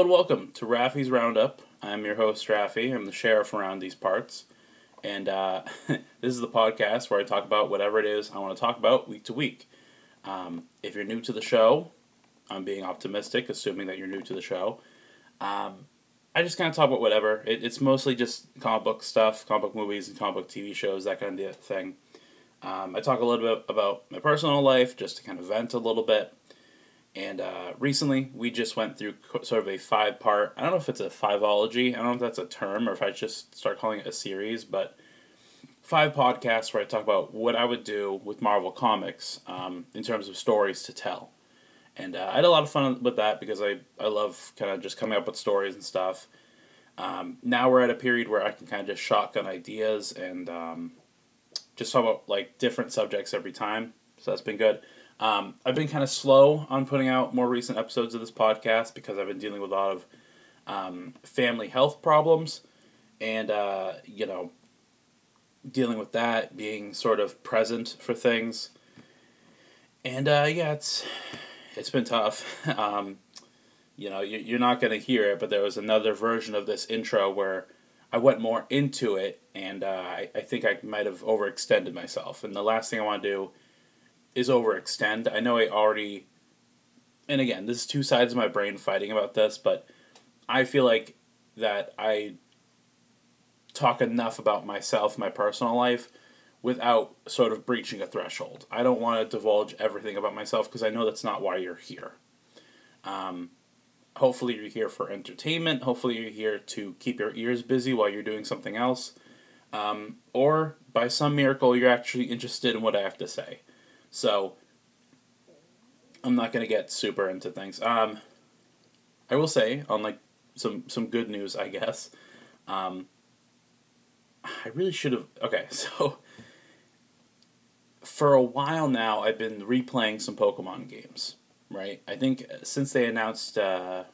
And welcome to Raffi's Roundup. I'm your host, Raffy. I'm the sheriff around these parts. And uh, this is the podcast where I talk about whatever it is I want to talk about week to week. Um, if you're new to the show, I'm being optimistic, assuming that you're new to the show. Um, I just kind of talk about whatever. It, it's mostly just comic book stuff, comic book movies, and comic book TV shows, that kind of thing. Um, I talk a little bit about my personal life, just to kind of vent a little bit. And uh, recently, we just went through sort of a five part. I don't know if it's a fiveology. I don't know if that's a term or if I just start calling it a series, but five podcasts where I talk about what I would do with Marvel Comics um, in terms of stories to tell. And uh, I had a lot of fun with that because I, I love kind of just coming up with stories and stuff. Um, now we're at a period where I can kind of just shotgun ideas and um, just talk about like different subjects every time. So that's been good. Um, I've been kind of slow on putting out more recent episodes of this podcast because I've been dealing with a lot of um, family health problems and, uh, you know, dealing with that, being sort of present for things. And uh, yeah, it's it's been tough. um, you know, you, are not going to hear it, but there was another version of this intro where I went more into it, and uh, I, I think I might have overextended myself. And the last thing I want to do is overextend. I know I already, and again, this is two sides of my brain fighting about this, but I feel like that I talk enough about myself, my personal life, without sort of breaching a threshold. I don't want to divulge everything about myself because I know that's not why you're here. Um, hopefully, you're here for entertainment. Hopefully, you're here to keep your ears busy while you're doing something else. Um, or by some miracle, you're actually interested in what I have to say. So I'm not gonna get super into things. Um, I will say on like some some good news, I guess. Um, I really should have. Okay, so for a while now, I've been replaying some Pokemon games. Right, I think since they announced, uh,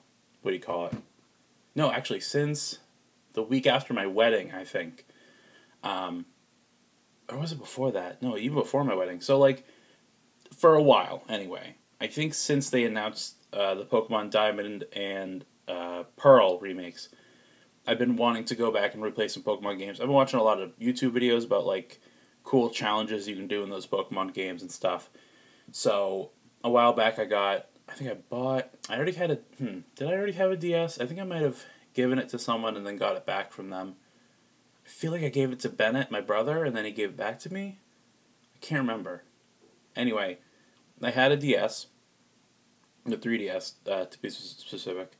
what do you call it? No, actually, since the week after my wedding, I think. Um, or was it before that? No, even before my wedding. So like for a while anyway. I think since they announced uh, the Pokemon Diamond and uh, Pearl remakes, I've been wanting to go back and replay some Pokemon games. I've been watching a lot of YouTube videos about like cool challenges you can do in those Pokemon games and stuff. So a while back, I got. I think I bought. I already had a. Hmm, did I already have a DS? I think I might have given it to someone and then got it back from them. I feel like I gave it to Bennett, my brother, and then he gave it back to me. I can't remember. Anyway, I had a DS, the 3DS uh, to be specific,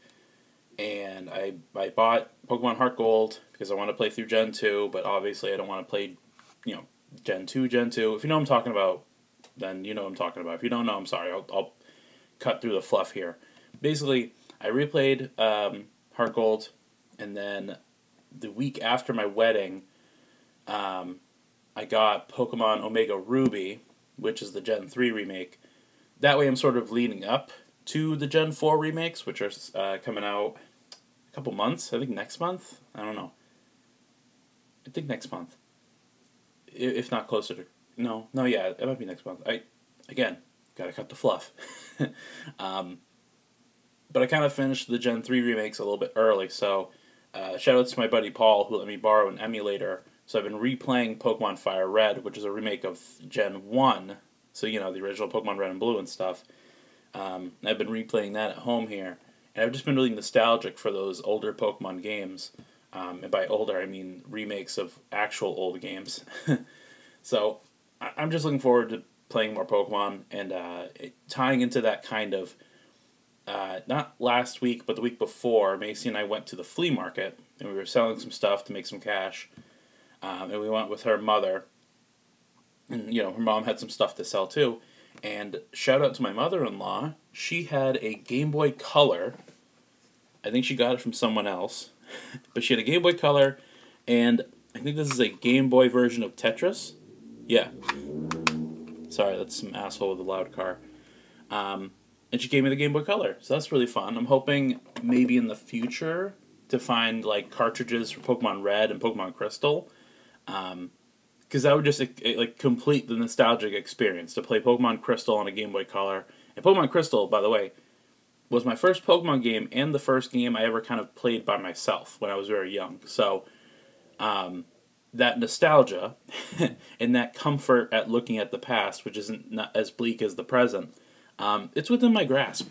and I I bought Pokemon Heart Gold because I want to play through Gen two, but obviously I don't want to play, you know, Gen two, Gen two. If you know I'm talking about, then you know what I'm talking about. If you don't know, I'm sorry. I'll, I'll cut through the fluff here. Basically, I replayed um, Heart Gold, and then the week after my wedding, um, I got Pokemon Omega Ruby, which is the Gen 3 remake. That way I'm sort of leading up to the Gen 4 remakes, which are uh, coming out a couple months. I think next month. I don't know. I think next month. If not closer to. No, no, yeah, it might be next month. I, again, gotta cut the fluff. um, but I kind of finished the Gen 3 remakes a little bit early, so uh, shout out to my buddy Paul who let me borrow an emulator so I've been replaying Pokemon Fire Red, which is a remake of Gen 1. So, you know, the original Pokemon Red and Blue and stuff. Um, I've been replaying that at home here. And I've just been really nostalgic for those older Pokemon games. Um, and by older, I mean remakes of actual old games. so I- I'm just looking forward to playing more Pokemon and uh, it, tying into that kind of. Uh, not last week, but the week before, Macy and I went to the flea market and we were selling some stuff to make some cash um, and we went with her mother. And you know, her mom had some stuff to sell too. And shout out to my mother-in-law. She had a Game Boy Color. I think she got it from someone else, but she had a Game Boy Color, and I think this is a Game Boy version of Tetris. Yeah. Sorry, that's some asshole with a loud car. Um, and she gave me the Game Boy Color, so that's really fun. I'm hoping maybe in the future to find like cartridges for Pokemon Red and Pokemon Crystal um, because that would just like complete the nostalgic experience to play Pokemon Crystal on a Game Boy Color. And Pokemon Crystal, by the way, was my first Pokemon game and the first game I ever kind of played by myself when I was very young. So, um, that nostalgia and that comfort at looking at the past, which isn't not as bleak as the present, um, it's within my grasp.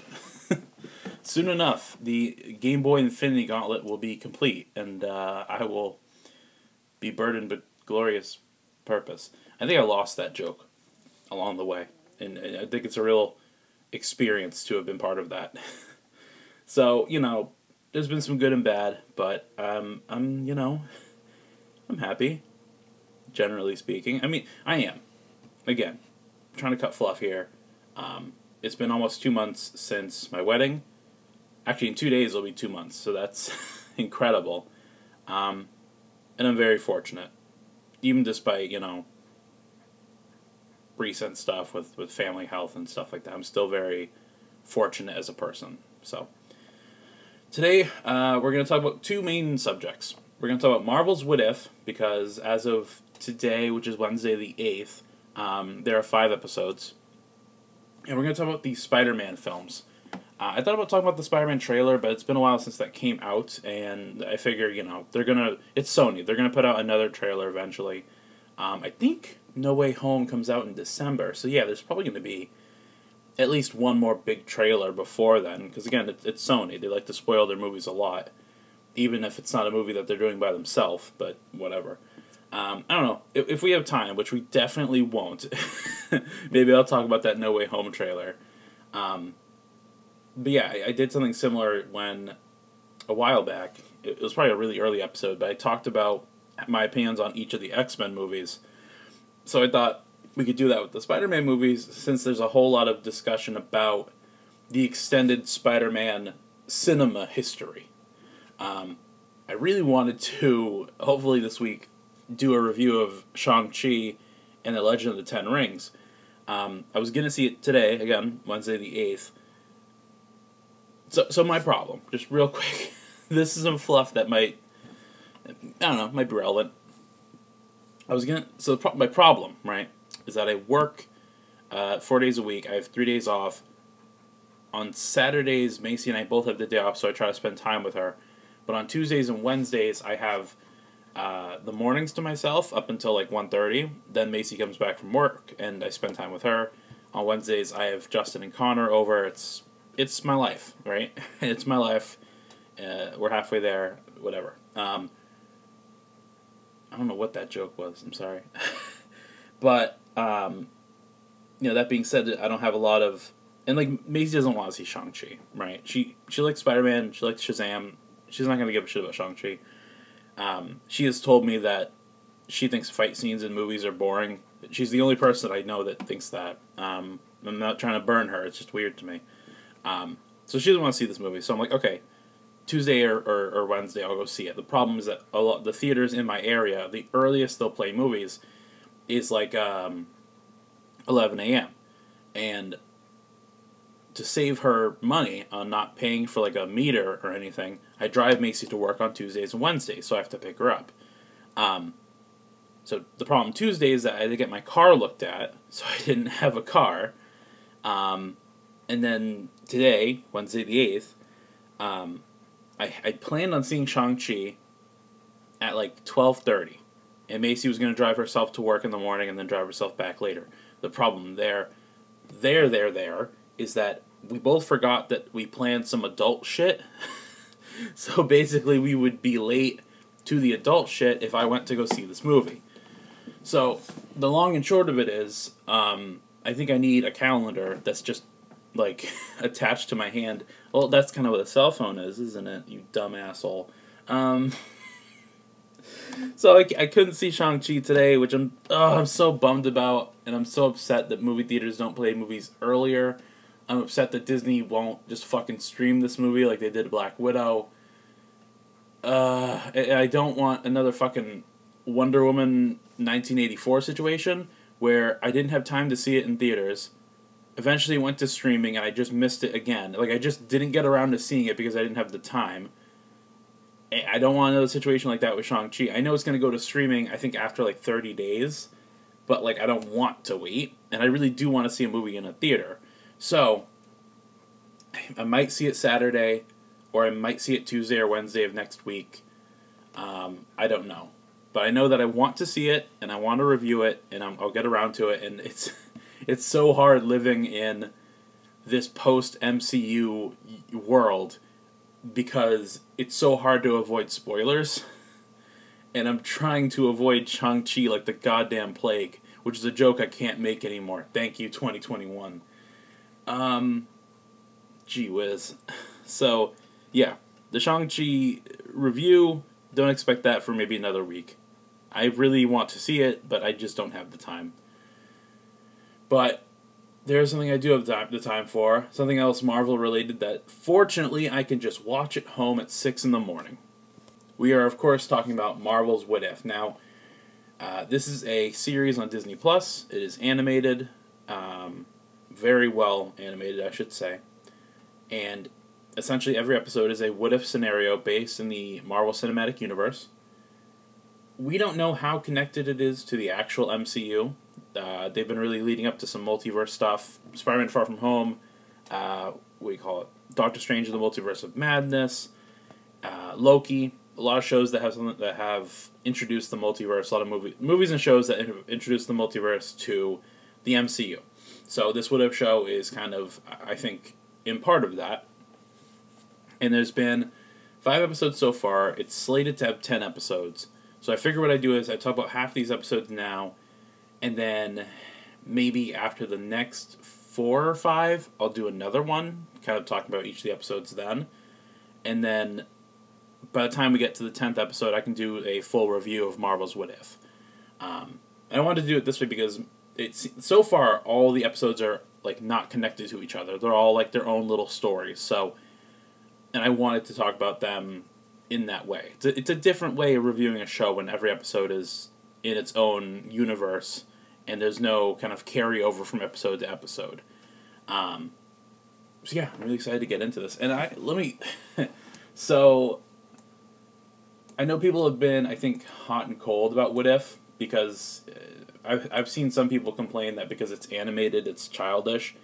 Soon enough, the Game Boy Infinity Gauntlet will be complete, and uh, I will be burdened but glorious purpose. I think I lost that joke along the way, and I think it's a real experience to have been part of that. so you know, there's been some good and bad, but um, I'm you know, I'm happy. Generally speaking, I mean, I am. Again, I'm trying to cut fluff here. Um, it's been almost two months since my wedding. Actually, in two days it'll be two months, so that's incredible. Um, and I'm very fortunate, even despite you know recent stuff with with family health and stuff like that. I'm still very fortunate as a person. So today uh, we're going to talk about two main subjects. We're going to talk about Marvel's What If because as of today, which is Wednesday the eighth, um, there are five episodes, and we're going to talk about the Spider-Man films. Uh, I thought about talking about the Spider-Man trailer, but it's been a while since that came out, and I figure you know they're gonna. It's Sony. They're gonna put out another trailer eventually. Um, I think No Way Home comes out in December, so yeah, there's probably to be at least one more big trailer before then. Because again, it, it's Sony; they like to spoil their movies a lot, even if it's not a movie that they're doing by themselves. But whatever. Um, I don't know if, if we have time, which we definitely won't. maybe I'll talk about that No Way Home trailer. Um, but yeah, I, I did something similar when a while back. It was probably a really early episode, but I talked about my opinions on each of the X Men movies. So I thought we could do that with the Spider Man movies since there's a whole lot of discussion about the extended Spider Man cinema history. Um, I really wanted to, hopefully this week, do a review of Shang-Chi and the Legend of the Ten Rings. Um, I was going to see it today, again, Wednesday the 8th. So, so my problem, just real quick, this is some fluff that might I don't know, might be relevant. I was gonna. So pro- my problem, right, is that I work uh, four days a week. I have three days off. On Saturdays, Macy and I both have the day off, so I try to spend time with her. But on Tuesdays and Wednesdays, I have uh, the mornings to myself up until like 1.30. Then Macy comes back from work, and I spend time with her. On Wednesdays, I have Justin and Connor over. It's it's my life, right? it's my life. Uh, we're halfway there. Whatever. Um, I don't know what that joke was. I'm sorry, but um, you know that being said, I don't have a lot of and like Maisie doesn't want to see Shang Chi, right? She she likes Spider Man, she likes Shazam. She's not gonna give a shit about Shang Chi. Um, she has told me that she thinks fight scenes in movies are boring. She's the only person I know that thinks that. Um, I'm not trying to burn her. It's just weird to me. Um, so she doesn't want to see this movie. So I'm like, okay, Tuesday or, or, or, Wednesday, I'll go see it. The problem is that a lot the theaters in my area, the earliest they'll play movies is like um, 11 a.m. And to save her money on not paying for like a meter or anything, I drive Macy to work on Tuesdays and Wednesdays, so I have to pick her up. Um, so the problem Tuesday is that I had to get my car looked at, so I didn't have a car. Um, and then today, Wednesday the 8th, um, I, I planned on seeing Shang-Chi at like 12.30. And Macy was going to drive herself to work in the morning and then drive herself back later. The problem there, there, there, there, is that we both forgot that we planned some adult shit. so basically, we would be late to the adult shit if I went to go see this movie. So the long and short of it is, um, I think I need a calendar that's just like attached to my hand. Well, that's kind of what a cell phone is, isn't it? You dumb asshole. Um, so I, I couldn't see Shang Chi today, which I'm oh, I'm so bummed about, and I'm so upset that movie theaters don't play movies earlier. I'm upset that Disney won't just fucking stream this movie like they did Black Widow. Uh, I don't want another fucking Wonder Woman 1984 situation where I didn't have time to see it in theaters eventually went to streaming and I just missed it again. Like I just didn't get around to seeing it because I didn't have the time. I don't want another situation like that with Shang-Chi. I know it's going to go to streaming I think after like 30 days, but like I don't want to wait and I really do want to see a movie in a theater. So I might see it Saturday, or I might see it Tuesday or Wednesday of next week. Um, I don't know, but I know that I want to see it and I want to review it, and i will get around to it. And it's it's so hard living in this post MCU world because it's so hard to avoid spoilers. And I'm trying to avoid Shang-Chi like the goddamn plague, which is a joke I can't make anymore. Thank you, 2021. Um, gee whiz. So, yeah, the Shang-Chi review, don't expect that for maybe another week. I really want to see it, but I just don't have the time. But there's something I do have the time for, something else Marvel related that fortunately I can just watch at home at 6 in the morning. We are, of course, talking about Marvel's What If. Now, uh, this is a series on Disney Plus. It is animated, um, very well animated, I should say. And essentially, every episode is a what if scenario based in the Marvel Cinematic Universe. We don't know how connected it is to the actual MCU. Uh, they've been really leading up to some multiverse stuff. Spider Man Far From Home, uh, what do you call it? Doctor Strange in the Multiverse of Madness, uh, Loki. A lot of shows that have something that have introduced the multiverse. A lot of movie, movies and shows that introduced the multiverse to the MCU. So this What If show is kind of, I think, in part of that. And there's been five episodes so far. It's slated to have ten episodes. So I figure what I do is I talk about half these episodes now, and then maybe after the next four or five, I'll do another one, kind of talking about each of the episodes then. And then by the time we get to the 10th episode, I can do a full review of Marvel's What If. Um, I wanted to do it this way because it's so far all the episodes are like not connected to each other. They're all like their own little stories. So, and I wanted to talk about them in that way. It's a, it's a different way of reviewing a show when every episode is in its own universe and there's no kind of carryover from episode to episode. Um, so yeah, I'm really excited to get into this. And I let me. so I know people have been, I think, hot and cold about What If because uh, I've, I've seen some people complain that because it's animated, it's childish.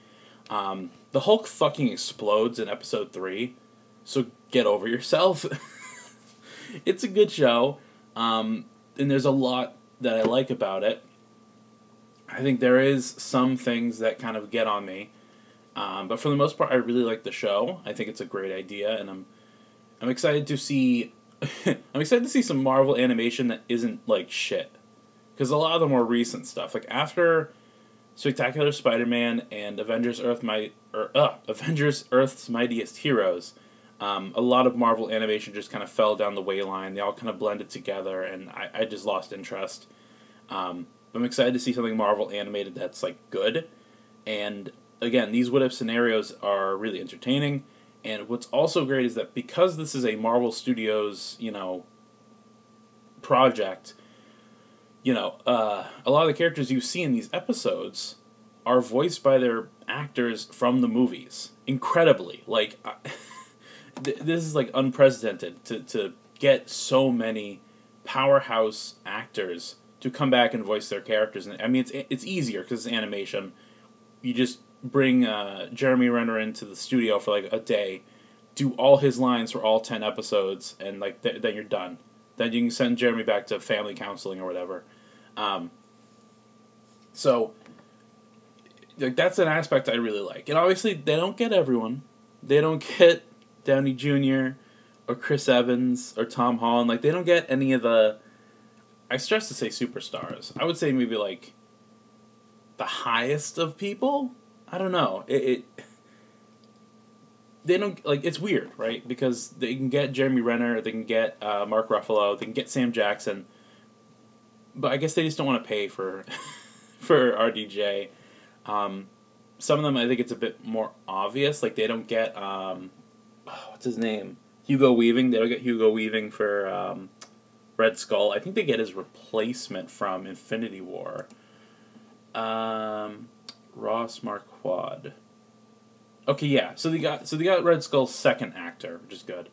Um, the Hulk fucking explodes in episode three, so get over yourself. it's a good show, um, and there's a lot that I like about it. I think there is some things that kind of get on me, um, but for the most part, I really like the show. I think it's a great idea, and I'm I'm excited to see. I'm excited to see some Marvel animation that isn't like shit because a lot of the more recent stuff, like after Spectacular Spider-Man and Avengers Earth Might or uh, Avengers Earth's Mightiest Heroes, um, a lot of Marvel animation just kind of fell down the way line. They all kind of blended together, and I, I just lost interest. Um, I'm excited to see something Marvel animated that's like good, and again, these what if scenarios are really entertaining. And what's also great is that because this is a Marvel Studios, you know, project, you know, uh, a lot of the characters you see in these episodes are voiced by their actors from the movies. Incredibly, like th- this is like unprecedented to to get so many powerhouse actors to come back and voice their characters. And I mean, it's it's easier because it's animation. You just bring uh, Jeremy Renner into the studio for like a day, do all his lines for all ten episodes, and like th- then you're done. Then you can send Jeremy back to family counseling or whatever. Um, so, like that's an aspect I really like, and obviously they don't get everyone. They don't get Downey Jr. or Chris Evans or Tom Holland. Like they don't get any of the. I stress to say superstars. I would say maybe like the highest of people. I don't know. It, it they don't like it's weird, right? Because they can get Jeremy Renner, they can get uh, Mark Ruffalo, they can get Sam Jackson, but I guess they just don't want to pay for for RDJ. Um, some of them, I think it's a bit more obvious. Like they don't get um, oh, what's his name, Hugo Weaving. They don't get Hugo Weaving for um, Red Skull. I think they get his replacement from Infinity War. Um, Ross Marquand. Okay, yeah. So they got so they got Red Skull's second actor, which is good.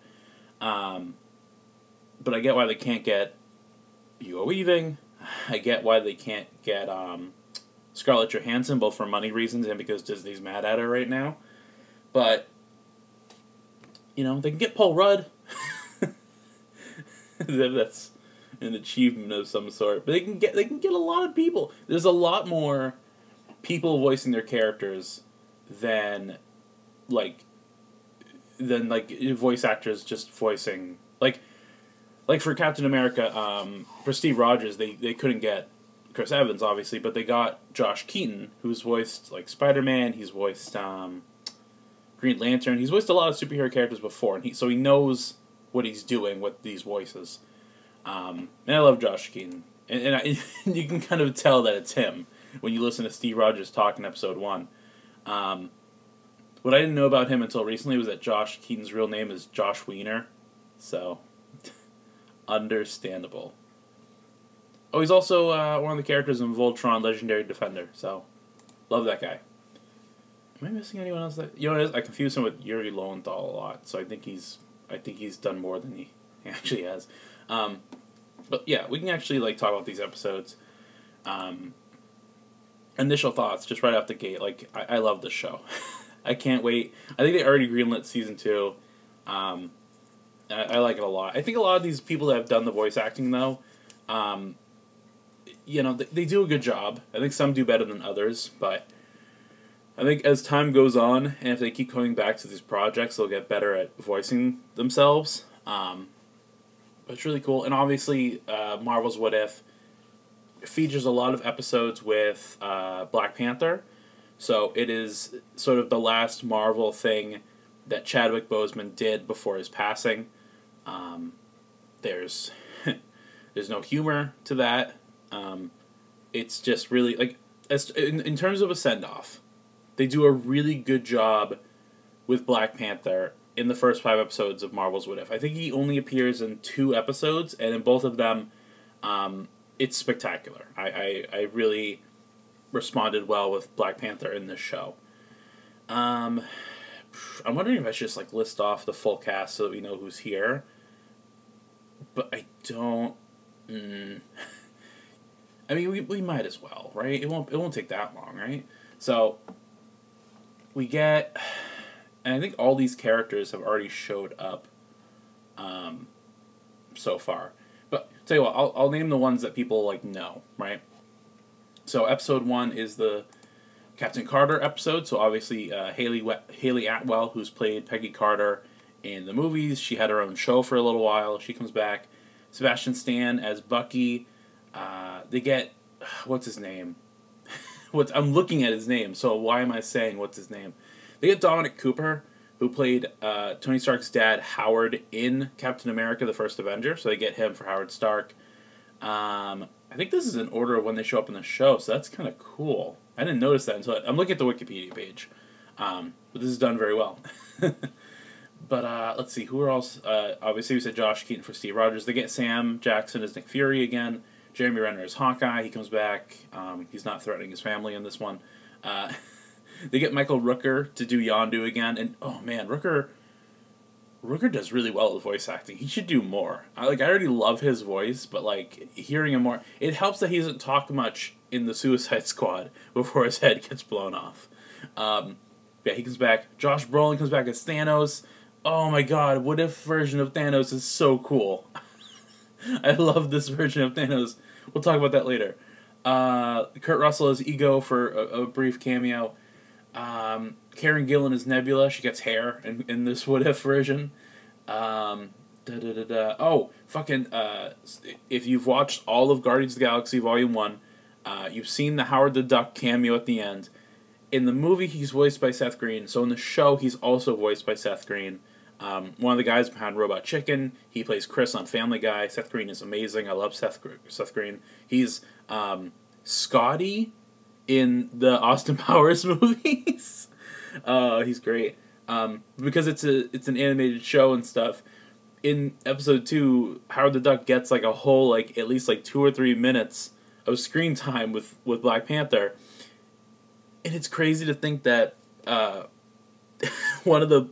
Um, but I get why they can't get Hugo Weaving. I get why they can't get um, Scarlett Johansson, both for money reasons and because Disney's mad at her right now. But you know, they can get Paul Rudd. That's an achievement of some sort. But they can get they can get a lot of people. There's a lot more people voicing their characters than like than like voice actors just voicing like like for Captain America, um, for Steve Rogers, they, they couldn't get Chris Evans obviously, but they got Josh Keaton, who's voiced like Spider Man. He's voiced um, Green Lantern. He's voiced a lot of superhero characters before, and he so he knows what he's doing with these voices. Um, and I love Josh Keaton, and, and I, you can kind of tell that it's him when you listen to Steve Rogers talk in episode one. Um, what I didn't know about him until recently was that Josh Keaton's real name is Josh Wiener, so understandable. Oh, he's also uh, one of the characters in Voltron: Legendary Defender, so love that guy. Am I missing anyone else? That you know, I confuse him with Yuri Lowenthal a lot, so I think he's I think he's done more than he actually has. Um, but yeah, we can actually like talk about these episodes. Um, initial thoughts, just right off the gate. Like I, I love this show. I can't wait. I think they already greenlit season two. Um, I, I, like it a lot. I think a lot of these people that have done the voice acting though, um, you know, they, they do a good job. I think some do better than others, but I think as time goes on, and if they keep coming back to these projects, they'll get better at voicing themselves. Um, it's really cool, and obviously, uh, Marvel's What If features a lot of episodes with uh, Black Panther. So it is sort of the last Marvel thing that Chadwick Boseman did before his passing. Um, there's there's no humor to that. Um, it's just really like as in, in terms of a send off, they do a really good job with Black Panther in the first five episodes of Marvel's What If. I think he only appears in two episodes, and in both of them, um, it's spectacular. I, I, I really responded well with Black Panther in this show. Um, I'm wondering if I should just like list off the full cast so that we know who's here. But I don't. Mm, I mean, we, we might as well, right? It won't it won't take that long, right? So we get, and I think all these characters have already showed up. Um, so far, but tell you what, I'll I'll name the ones that people like know, right? So episode one is the Captain Carter episode. So obviously uh, Hayley Hayley Atwell, who's played Peggy Carter in the movies, she had her own show for a little while. She comes back. Sebastian Stan as Bucky. Uh, they get what's his name? what's I'm looking at his name. So why am I saying what's his name? They get Dominic Cooper, who played uh, Tony Stark's dad Howard in Captain America: The First Avenger. So they get him for Howard Stark. Um, I think this is in order of when they show up in the show, so that's kind of cool. I didn't notice that until I, am looking at the Wikipedia page, um, but this is done very well. but uh, let's see who else. Uh, obviously, we said Josh Keaton for Steve Rogers. They get Sam Jackson as Nick Fury again. Jeremy Renner as Hawkeye. He comes back. Um, he's not threatening his family in this one. Uh, they get Michael Rooker to do Yondu again, and oh man, Rooker Rooker does really well with voice acting. He should do more. I like I already love his voice, but like hearing him more, it helps that he doesn't talk much in the Suicide Squad before his head gets blown off. Um, yeah, he comes back. Josh Brolin comes back as Thanos. Oh my god, what if version of Thanos is so cool? I love this version of Thanos. We'll talk about that later. Uh, Kurt Russell as Ego for a, a brief cameo. Um, Karen Gillan is Nebula. She gets hair in, in this What If version. Um, da, da, da. Oh, fucking! Uh, if you've watched all of Guardians of the Galaxy Volume One, uh, you've seen the Howard the Duck cameo at the end. In the movie, he's voiced by Seth Green. So in the show, he's also voiced by Seth Green. Um, one of the guys behind Robot Chicken. He plays Chris on Family Guy. Seth Green is amazing. I love Seth Seth Green. He's um, Scotty in the Austin Powers movies. uh, he's great. Um, because it's a it's an animated show and stuff. In episode two, Howard the Duck gets like a whole like at least like two or three minutes of screen time with with Black Panther, and it's crazy to think that uh, one of the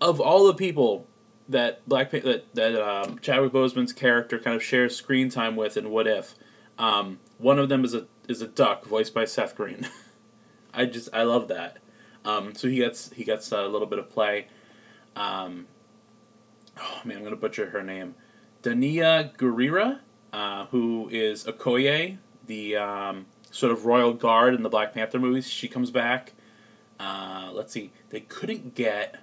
of all the people that Black Panther that that um, Chadwick Boseman's character kind of shares screen time with in What If, um, one of them is a is a duck voiced by Seth Green. I just I love that. Um, so he gets he gets a little bit of play. Um, oh man, I'm gonna butcher her name. Danai Gurira, uh, who is Okoye, the um, sort of royal guard in the Black Panther movies. She comes back. Uh, let's see. They couldn't get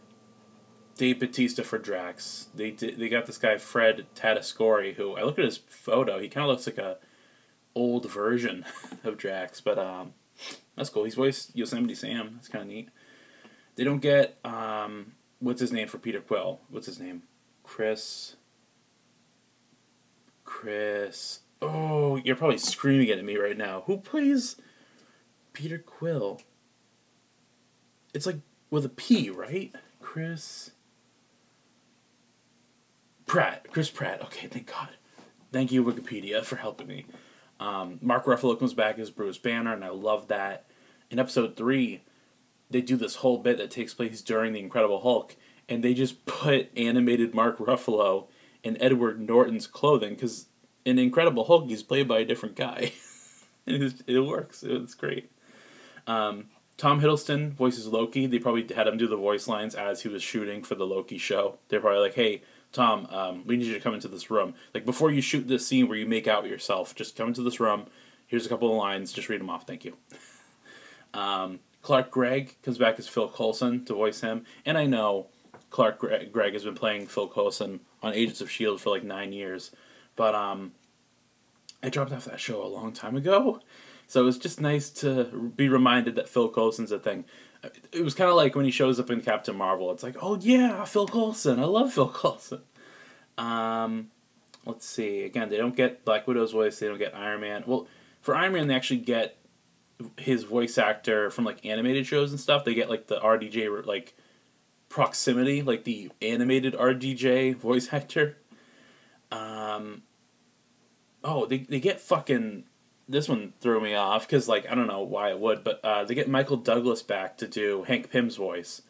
Dave Bautista for Drax. They did, they got this guy Fred Tatasciore, who I look at his photo. He kind of looks like a old version of Drax, but um, that's cool. He's voiced Yosemite Sam. That's kind of neat. They don't get um, what's his name for Peter Quill. What's his name? Chris. Chris. Oh, you're probably screaming at me right now. Who plays Peter Quill? It's like with a P, right? Chris. Pratt. Chris Pratt. Okay, thank God. Thank you, Wikipedia, for helping me. Um, Mark Ruffalo comes back as Bruce Banner, and I love that. In episode three, they do this whole bit that takes place during the Incredible Hulk, and they just put animated Mark Ruffalo in Edward Norton's clothing because in Incredible Hulk he's played by a different guy. it, it works. It's great. Um, Tom Hiddleston voices Loki. They probably had him do the voice lines as he was shooting for the Loki show. They're probably like, "Hey, Tom, um, we need you to come into this room. Like before you shoot this scene where you make out yourself, just come into this room. Here's a couple of lines. Just read them off. Thank you." um, Clark Gregg comes back as Phil Coulson to voice him, and I know Clark Gregg has been playing Phil Coulson on Agents of Shield for like nine years, but um, I dropped off that show a long time ago, so it was just nice to be reminded that Phil Coulson's a thing. It was kind of like when he shows up in Captain Marvel. It's like, oh yeah, Phil Coulson. I love Phil Coulson. Um, let's see. Again, they don't get Black Widow's voice. They don't get Iron Man. Well, for Iron Man, they actually get his voice actor from like animated shows and stuff. They get like the RDJ like proximity, like the animated RDJ voice actor. Um. Oh, they they get fucking. This one threw me off because like I don't know why it would, but uh, they get Michael Douglas back to do Hank Pym's voice,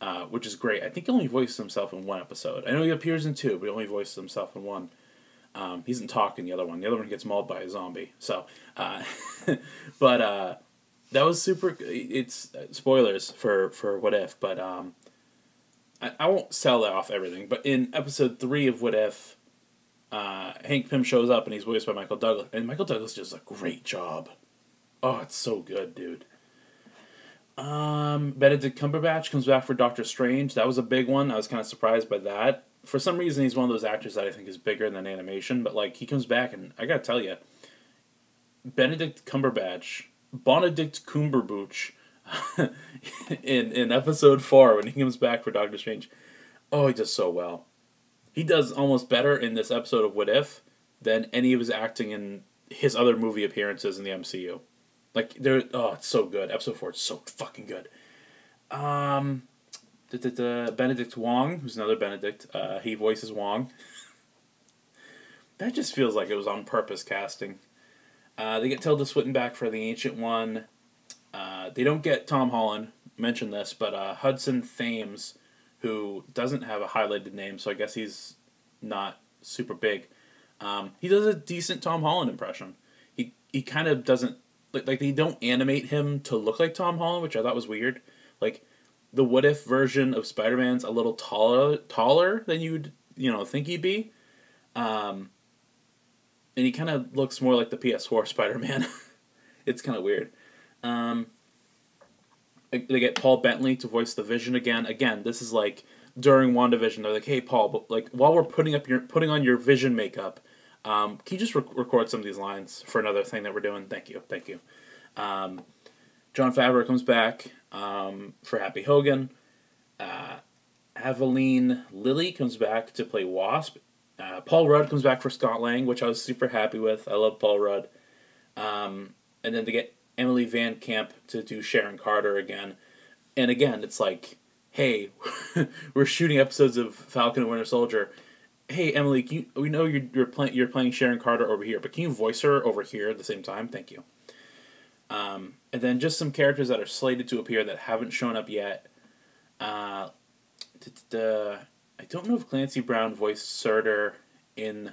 uh, which is great. I think he only voiced himself in one episode. I know he appears in two, but he only voiced himself in one. Um, he doesn't talk in the other one. The other one gets mauled by a zombie. So, uh, but uh, that was super. It's uh, spoilers for for What If, but um, I, I won't sell off everything. But in episode three of What If, uh, Hank Pym shows up and he's voiced by Michael Douglas, and Michael Douglas does a great job. Oh, it's so good, dude. Um, Benedict Cumberbatch comes back for Doctor Strange. That was a big one. I was kind of surprised by that for some reason he's one of those actors that I think is bigger than animation, but like he comes back and I gotta tell you, Benedict Cumberbatch, Benedict Cumberbatch, in in episode four when he comes back for Doctor Strange, oh he does so well. He does almost better in this episode of What If than any of his acting in his other movie appearances in the MCU. Like they're oh it's so good. Episode four is so fucking good. Um Benedict Wong, who's another Benedict, uh, he voices Wong. that just feels like it was on purpose casting. Uh, they get Tilda Swinton back for the Ancient One. Uh, they don't get Tom Holland, mention this, but uh, Hudson Thames, who doesn't have a highlighted name, so I guess he's not super big. Um, he does a decent Tom Holland impression. He he kind of doesn't like like they don't animate him to look like Tom Holland, which I thought was weird. Like the what if version of Spider Man's a little taller taller than you'd you know think he'd be, um, and he kind of looks more like the PS4 Spider Man. it's kind of weird. Um, they get Paul Bettany to voice the Vision again. Again, this is like during WandaVision. They're like, "Hey, Paul, but like while we're putting up your putting on your Vision makeup, um, can you just rec- record some of these lines for another thing that we're doing? Thank you, thank you." Um, Jon Favreau comes back um, for Happy Hogan. Uh, Evangeline Lilly comes back to play Wasp. Uh, Paul Rudd comes back for Scott Lang, which I was super happy with. I love Paul Rudd. Um, and then they get Emily Van Camp to do Sharon Carter again. And again, it's like, hey, we're shooting episodes of Falcon and Winter Soldier. Hey, Emily, you, we know you're you're, play, you're playing Sharon Carter over here, but can you voice her over here at the same time? Thank you. Um, and then just some characters that are slated to appear that haven't shown up yet. Uh, I don't know if Clancy Brown voiced Surtur in.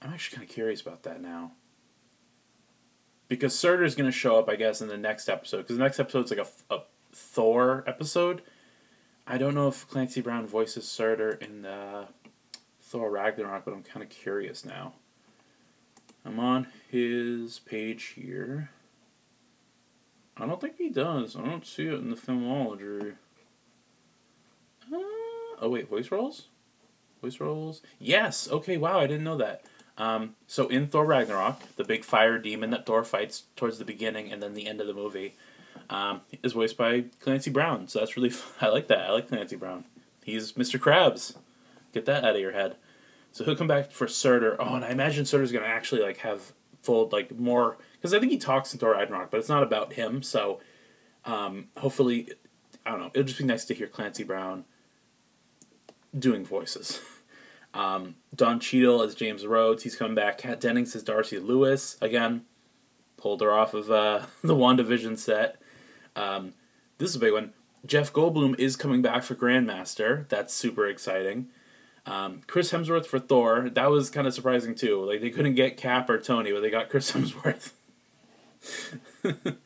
I'm actually kind of curious about that now. Because Surtur is going to show up, I guess, in the next episode. Because the next episode is like a, a Thor episode. I don't know if Clancy Brown voices Surtur in the Thor Ragnarok, but I'm kind of curious now. I'm on his page here. I don't think he does. I don't see it in the filmology. Uh, oh wait, voice roles? Voice roles? Yes! Okay, wow, I didn't know that. Um, so in Thor Ragnarok, the big fire demon that Thor fights towards the beginning and then the end of the movie, um, is voiced by Clancy Brown. So that's really I like that. I like Clancy Brown. He's Mr. Krabs. Get that out of your head. So he'll come back for Surtur. Oh, and I imagine Surtur's gonna actually like have full like more because I think he talks in Thor Ragnarok, but it's not about him. So um, hopefully, I don't know. It'll just be nice to hear Clancy Brown doing voices. Um, Don Cheadle as James Rhodes. He's coming back. Kat Dennings as Darcy Lewis. Again, pulled her off of uh, the WandaVision set. Um, this is a big one. Jeff Goldblum is coming back for Grandmaster. That's super exciting. Um, Chris Hemsworth for Thor. That was kind of surprising too. Like they couldn't get Cap or Tony, but they got Chris Hemsworth.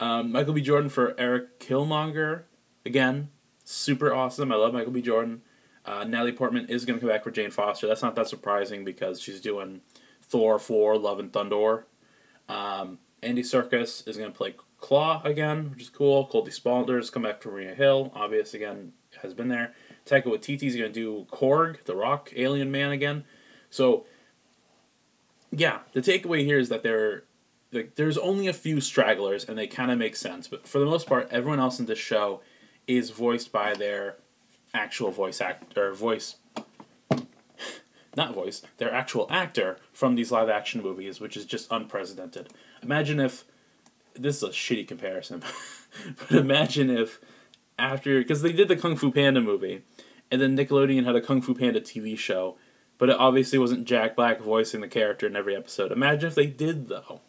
um, Michael B. Jordan for Eric Killmonger. Again, super awesome. I love Michael B. Jordan. Uh, Natalie Portman is going to come back for Jane Foster. That's not that surprising because she's doing Thor 4, Love and Thunder. Um, Andy Serkis is going to play Klaue again, which is cool. Cobie Smulders come back for Maria Hill. Obvious again has been there. Taika Waititi is going to do Korg, the Rock Alien Man again. So, yeah, the takeaway here is that there, like, there's only a few stragglers, and they kind of make sense. But for the most part, everyone else in this show is voiced by their actual voice actor, voice not voice, their actual actor from these live action movies, which is just unprecedented. Imagine if this is a shitty comparison, but imagine if after because they did the Kung Fu Panda movie, and then Nickelodeon had a Kung Fu Panda TV show, but it obviously wasn't Jack Black voicing the character in every episode. Imagine if they did though.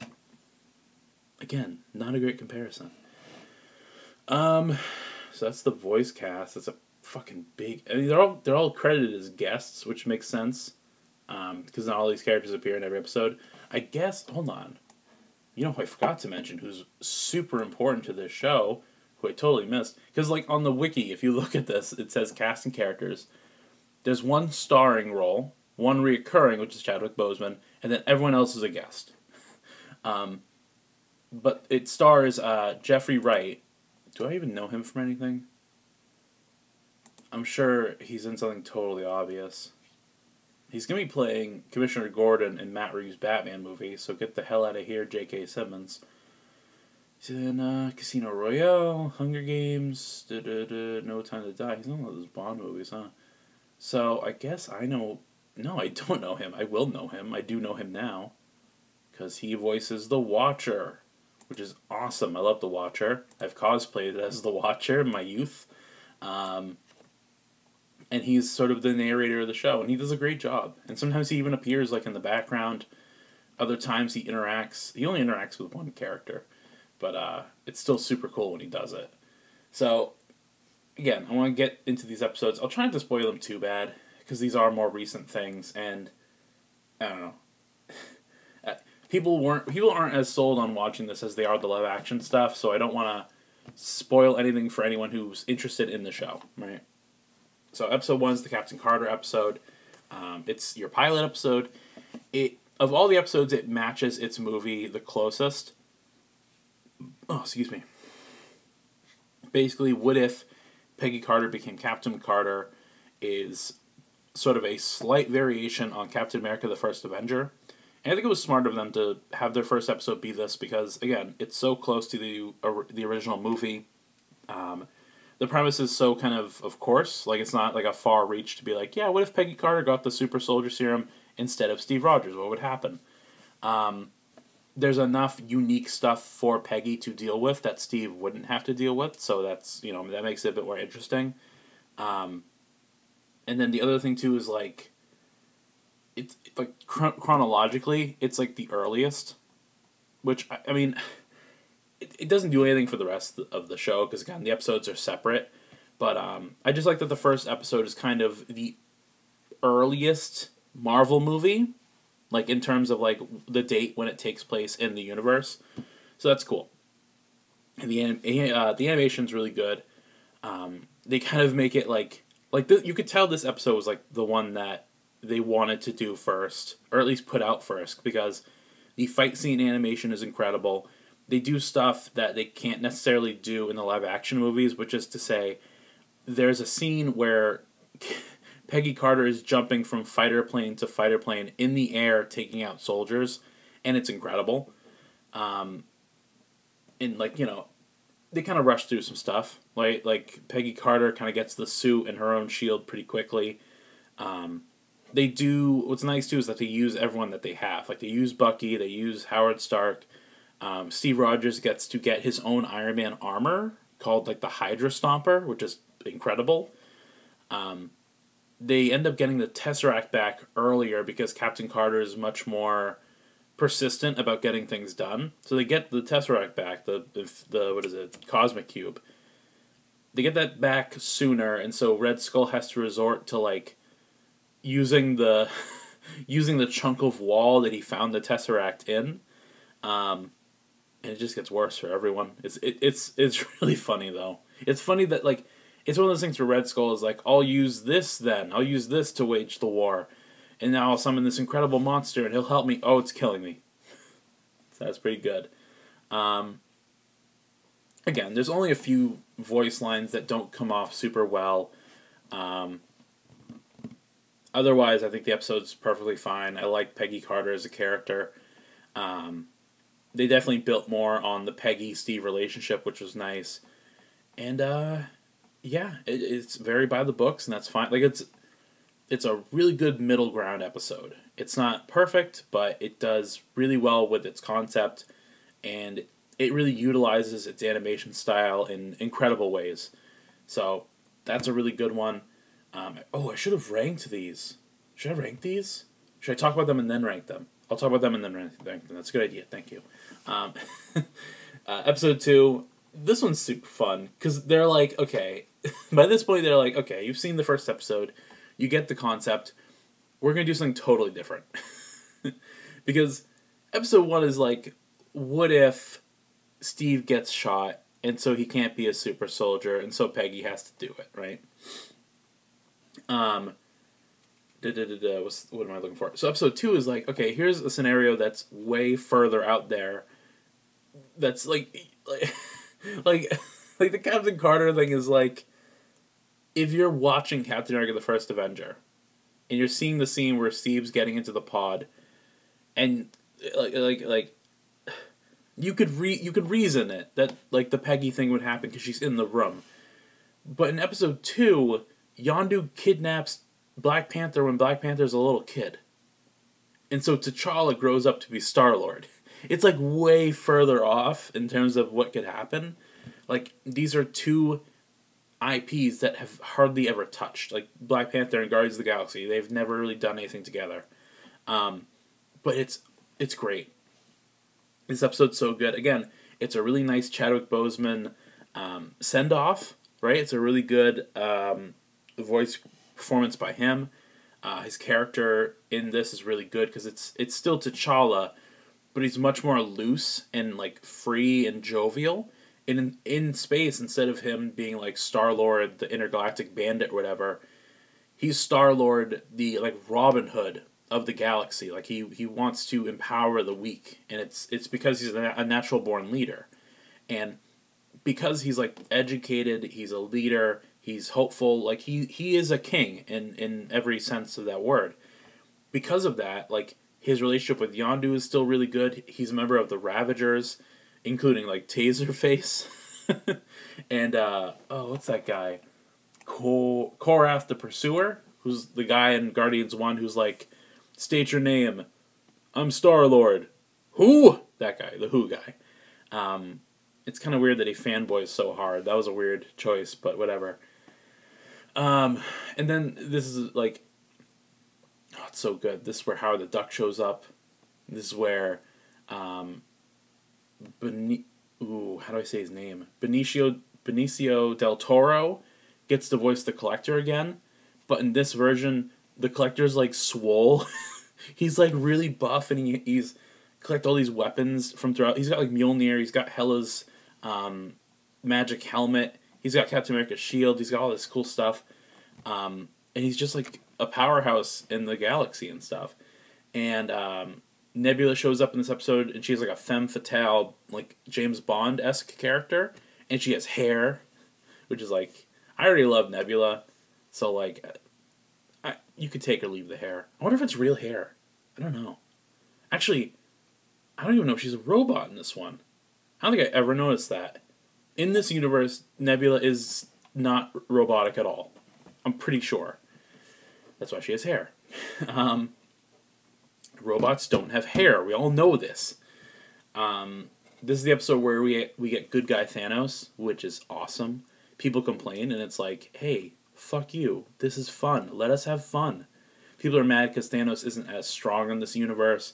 Again, not a great comparison. Um, so that's the voice cast. That's a fucking big. I mean, they're all they're all credited as guests, which makes sense, because um, not all these characters appear in every episode. I guess. Hold on. You know who I forgot to mention, who's super important to this show, who I totally missed. Because like on the wiki, if you look at this, it says cast and characters. There's one starring role, one reoccurring, which is Chadwick Boseman, and then everyone else is a guest. um, but it stars uh, Jeffrey Wright. Do I even know him from anything? I'm sure he's in something totally obvious. He's gonna be playing Commissioner Gordon in Matt Reeves' Batman movie, so get the hell out of here, J.K. Simmons. He's in uh, Casino Royale, Hunger Games, No Time to Die. He's in one of those Bond movies, huh? So I guess I know. No, I don't know him. I will know him. I do know him now, because he voices the Watcher, which is awesome. I love the Watcher. I've cosplayed as the Watcher in my youth. Um, and he's sort of the narrator of the show, and he does a great job. And sometimes he even appears like in the background. Other times he interacts. He only interacts with one character, but uh, it's still super cool when he does it. So, again, I want to get into these episodes. I'll try not to spoil them too bad because these are more recent things, and I don't know. Uh, people weren't people aren't as sold on watching this as they are the live action stuff, so I don't want to spoil anything for anyone who's interested in the show, right? So episode one is the Captain Carter episode. Um, it's your pilot episode. It of all the episodes, it matches its movie the closest. Oh, excuse me. Basically, what if Peggy Carter became Captain Carter? Is sort of a slight variation on Captain America: The First Avenger. And I think it was smart of them to have their first episode be this because again, it's so close to the the original movie. Um, the premise is so kind of of course like it's not like a far reach to be like yeah what if peggy carter got the super soldier serum instead of steve rogers? What would happen? Um, there's enough unique stuff for peggy to deal with that steve wouldn't have to deal with so that's you know that makes it a bit more interesting. Um, and then the other thing too is like it's like chronologically it's like the earliest which I, I mean it, it doesn't do anything for the rest of the show because again the episodes are separate. But um, I just like that the first episode is kind of the earliest Marvel movie, like in terms of like the date when it takes place in the universe. So that's cool. And the uh, the really good. Um, they kind of make it like like the, you could tell this episode was like the one that they wanted to do first, or at least put out first, because the fight scene animation is incredible. They do stuff that they can't necessarily do in the live action movies, which is to say, there's a scene where Peggy Carter is jumping from fighter plane to fighter plane in the air, taking out soldiers, and it's incredible. Um, and like you know, they kind of rush through some stuff. Like like Peggy Carter kind of gets the suit and her own shield pretty quickly. Um, they do what's nice too is that they use everyone that they have. Like they use Bucky, they use Howard Stark. Um, Steve Rogers gets to get his own Iron Man armor called like the Hydra Stomper, which is incredible. Um, they end up getting the Tesseract back earlier because Captain Carter is much more persistent about getting things done. So they get the Tesseract back, the the what is it, Cosmic Cube. They get that back sooner, and so Red Skull has to resort to like using the using the chunk of wall that he found the Tesseract in. Um, and it just gets worse for everyone. It's it, it's it's really funny though. It's funny that like it's one of those things where Red Skull is like, I'll use this then. I'll use this to wage the war. And now I'll summon this incredible monster and he'll help me. Oh, it's killing me. so that's pretty good. Um, again, there's only a few voice lines that don't come off super well. Um, otherwise, I think the episode's perfectly fine. I like Peggy Carter as a character. Um, they definitely built more on the Peggy Steve relationship, which was nice. And uh, yeah, it, it's very by the books, and that's fine. Like it's it's a really good middle ground episode. It's not perfect, but it does really well with its concept, and it really utilizes its animation style in incredible ways. So that's a really good one. Um, oh, I should have ranked these. Should I rank these? Should I talk about them and then rank them? I'll talk about them and then. That's a good idea. Thank you. Um, uh, episode two. This one's super fun because they're like, okay, by this point, they're like, okay, you've seen the first episode, you get the concept. We're gonna do something totally different because episode one is like, what if Steve gets shot and so he can't be a super soldier and so Peggy has to do it, right? Um. Da, da, da, da, what's, what am I looking for? So episode two is like, okay, here's a scenario that's way further out there. That's like, like, like, like the Captain Carter thing is like, if you're watching Captain America: The First Avenger, and you're seeing the scene where Steve's getting into the pod, and like like like you could re you could reason it that like the Peggy thing would happen because she's in the room, but in episode two, Yondu kidnaps Black Panther when Black Panther's a little kid, and so T'Challa grows up to be Star Lord. It's like way further off in terms of what could happen. Like these are two IPs that have hardly ever touched, like Black Panther and Guardians of the Galaxy. They've never really done anything together, um, but it's it's great. This episode's so good. Again, it's a really nice Chadwick Boseman um, send off. Right, it's a really good um, voice performance by him. Uh, his character in this is really good because it's it's still T'Challa, but he's much more loose and like free and jovial in in space instead of him being like Star Lord, the intergalactic bandit, or whatever. He's Star Lord, the like Robin Hood of the galaxy. Like he he wants to empower the weak, and it's it's because he's a natural born leader, and because he's like educated, he's a leader. He's hopeful. Like he he is a king in in every sense of that word. Because of that, like his relationship with Yondu is still really good. He's a member of the Ravagers including like Taserface and uh, oh, what's that guy? Kor- Korath the Pursuer, who's the guy in Guardians One who's like, state your name. I'm Star Lord. Who? That guy, the Who guy. Um, it's kind of weird that he fanboys so hard. That was a weird choice, but whatever. Um, and then this is like, oh, it's so good. This is where Howard the Duck shows up. This is where um, Beni- ooh, how do I say his name? Benicio Benicio del Toro gets to voice the collector again, but in this version, the collector's like swole. he's like really buff, and he, he's collect all these weapons from throughout. He's got like Mjolnir. He's got Hela's um, magic helmet. He's got Captain America's shield. He's got all this cool stuff, um, and he's just like a powerhouse in the galaxy and stuff. And um, Nebula shows up in this episode, and she's like a femme fatale, like James Bond esque character, and she has hair, which is like I already love Nebula, so like, I you could take or leave the hair. I wonder if it's real hair. I don't know. Actually, I don't even know if she's a robot in this one. I don't think I ever noticed that. In this universe, Nebula is not robotic at all. I'm pretty sure. That's why she has hair. um, robots don't have hair. We all know this. Um, this is the episode where we we get good guy Thanos, which is awesome. People complain, and it's like, hey, fuck you. This is fun. Let us have fun. People are mad because Thanos isn't as strong in this universe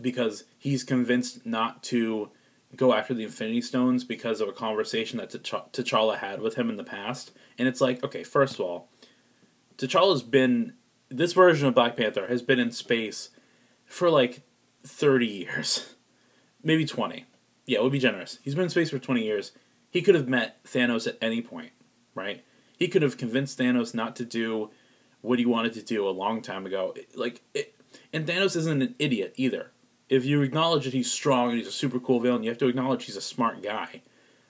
because he's convinced not to go after the Infinity Stones because of a conversation that T'Challa had with him in the past. And it's like, okay, first of all, T'Challa's been this version of Black Panther has been in space for like 30 years. Maybe 20. Yeah, we'll be generous. He's been in space for 20 years. He could have met Thanos at any point, right? He could have convinced Thanos not to do what he wanted to do a long time ago. Like, it, and Thanos isn't an idiot either. If you acknowledge that he's strong and he's a super cool villain, you have to acknowledge he's a smart guy.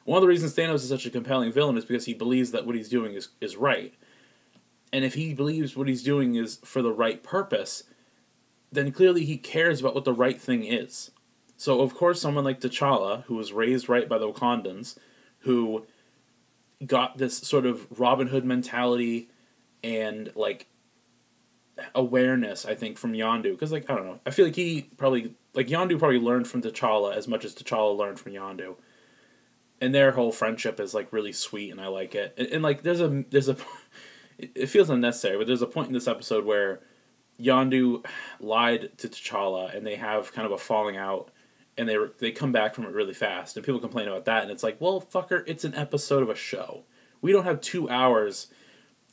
One of the reasons Thanos is such a compelling villain is because he believes that what he's doing is, is right. And if he believes what he's doing is for the right purpose, then clearly he cares about what the right thing is. So, of course, someone like T'Challa, who was raised right by the Wakandans, who got this sort of Robin Hood mentality and, like, awareness, I think, from Yondu. Because, like, I don't know. I feel like he probably, like, Yondu probably learned from T'Challa as much as T'Challa learned from Yondu. And their whole friendship is, like, really sweet, and I like it. And, and like, there's a, there's a, it feels unnecessary, but there's a point in this episode where Yondu lied to T'Challa, and they have kind of a falling out, and they they come back from it really fast, and people complain about that, and it's like, well, fucker, it's an episode of a show. We don't have two hours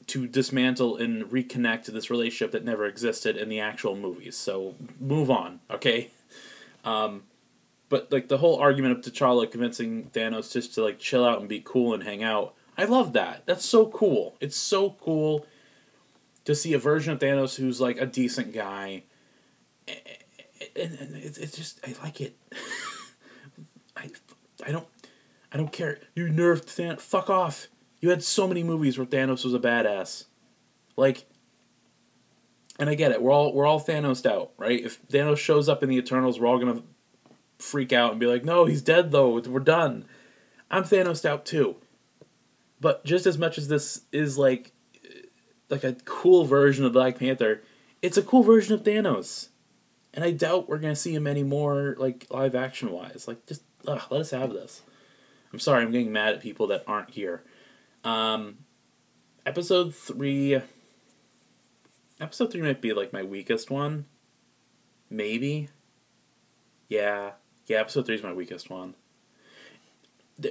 to dismantle and reconnect this relationship that never existed in the actual movies. So move on, okay? Um, but like the whole argument of T'Challa convincing Thanos just to like chill out and be cool and hang out, I love that. That's so cool. It's so cool to see a version of Thanos who's like a decent guy. And, it's just I like it. I I don't I don't care. You nerfed Thanos. Fuck off. You had so many movies where Thanos was a badass. Like and I get it. We're all we're all Thanos out, right? If Thanos shows up in the Eternals, we're all gonna freak out and be like, "No, he's dead though. We're done." I'm Thanos out too. But just as much as this is like like a cool version of Black Panther, it's a cool version of Thanos. And I doubt we're gonna see him anymore, like live action wise. Like, just ugh, let us have this. I'm sorry, I'm getting mad at people that aren't here. Um, episode three. Episode three might be like my weakest one. Maybe. Yeah, yeah. Episode three is my weakest one.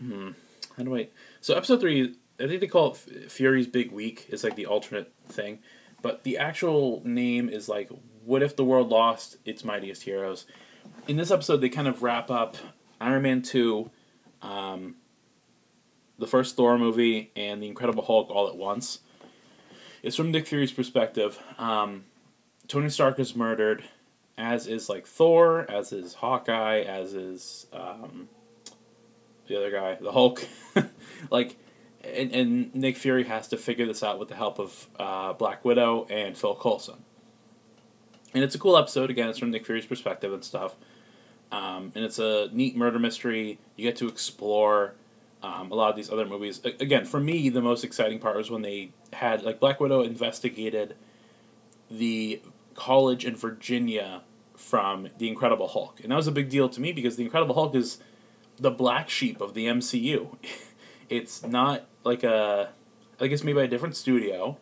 Hmm, how do I? So episode three I think they call it Fury's Big Week. It's like the alternate thing, but the actual name is like "What if the world lost its mightiest heroes?" In this episode, they kind of wrap up Iron Man two, um, the first Thor movie, and the Incredible Hulk all at once. It's from Nick Fury's perspective. Um, Tony Stark is murdered, as is like Thor, as is Hawkeye, as is um, the other guy, the Hulk. like and, and Nick Fury has to figure this out with the help of uh, Black Widow and Phil Coulson. And it's a cool episode. Again, it's from Nick Fury's perspective and stuff. Um, and it's a neat murder mystery. You get to explore um, a lot of these other movies. Again, for me, the most exciting part was when they had like Black Widow investigated the college in Virginia from the Incredible Hulk, and that was a big deal to me because the Incredible Hulk is the black sheep of the MCU. it's not like a I guess made by a different studio.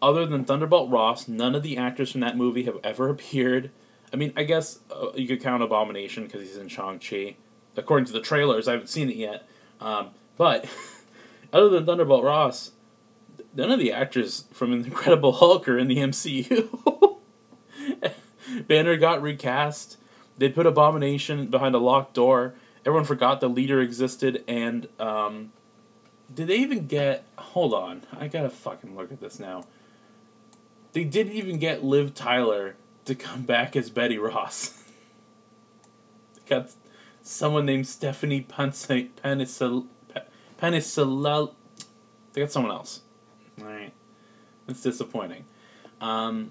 Other than Thunderbolt Ross, none of the actors from that movie have ever appeared. I mean, I guess uh, you could count Abomination because he's in Shang Chi. According to the trailers, I haven't seen it yet. Um, but other than Thunderbolt Ross, none of the actors from Incredible Hulk are in the MCU. Banner got recast. They put Abomination behind a locked door. Everyone forgot the leader existed, and um, did they even get? Hold on, I gotta fucking look at this now. They didn't even get Liv Tyler to come back as Betty Ross. got someone named Stephanie Penicillin. Penicillin. They got someone else. All right, that's disappointing. Um,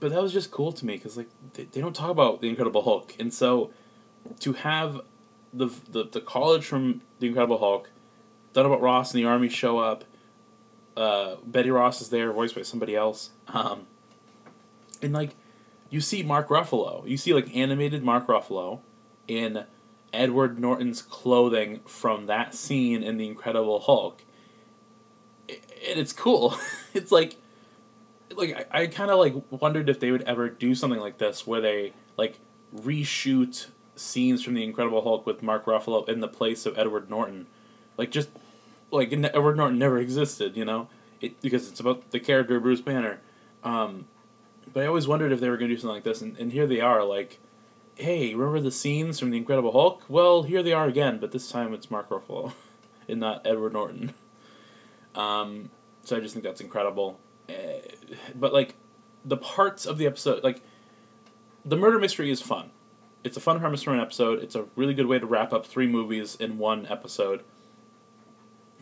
but that was just cool to me because like they, they don't talk about the Incredible Hulk, and so to have the the, the college from the Incredible Hulk, Donald Ross and the army show up. Uh, Betty Ross is there, voiced by somebody else. Um, and like, you see Mark Ruffalo. You see like animated Mark Ruffalo in Edward Norton's clothing from that scene in The Incredible Hulk. And it's cool. it's like, like I, I kind of like wondered if they would ever do something like this where they like reshoot scenes from The Incredible Hulk with Mark Ruffalo in the place of Edward Norton, like just like Edward Norton never existed, you know, it because it's about the character Bruce Banner. Um, but I always wondered if they were going to do something like this, and, and here they are, like, hey, remember the scenes from The Incredible Hulk? Well, here they are again, but this time it's Mark Ruffalo, and not Edward Norton. Um, so I just think that's incredible. Uh, but like, the parts of the episode, like, the murder mystery is fun it's a fun premise for an episode. It's a really good way to wrap up three movies in one episode.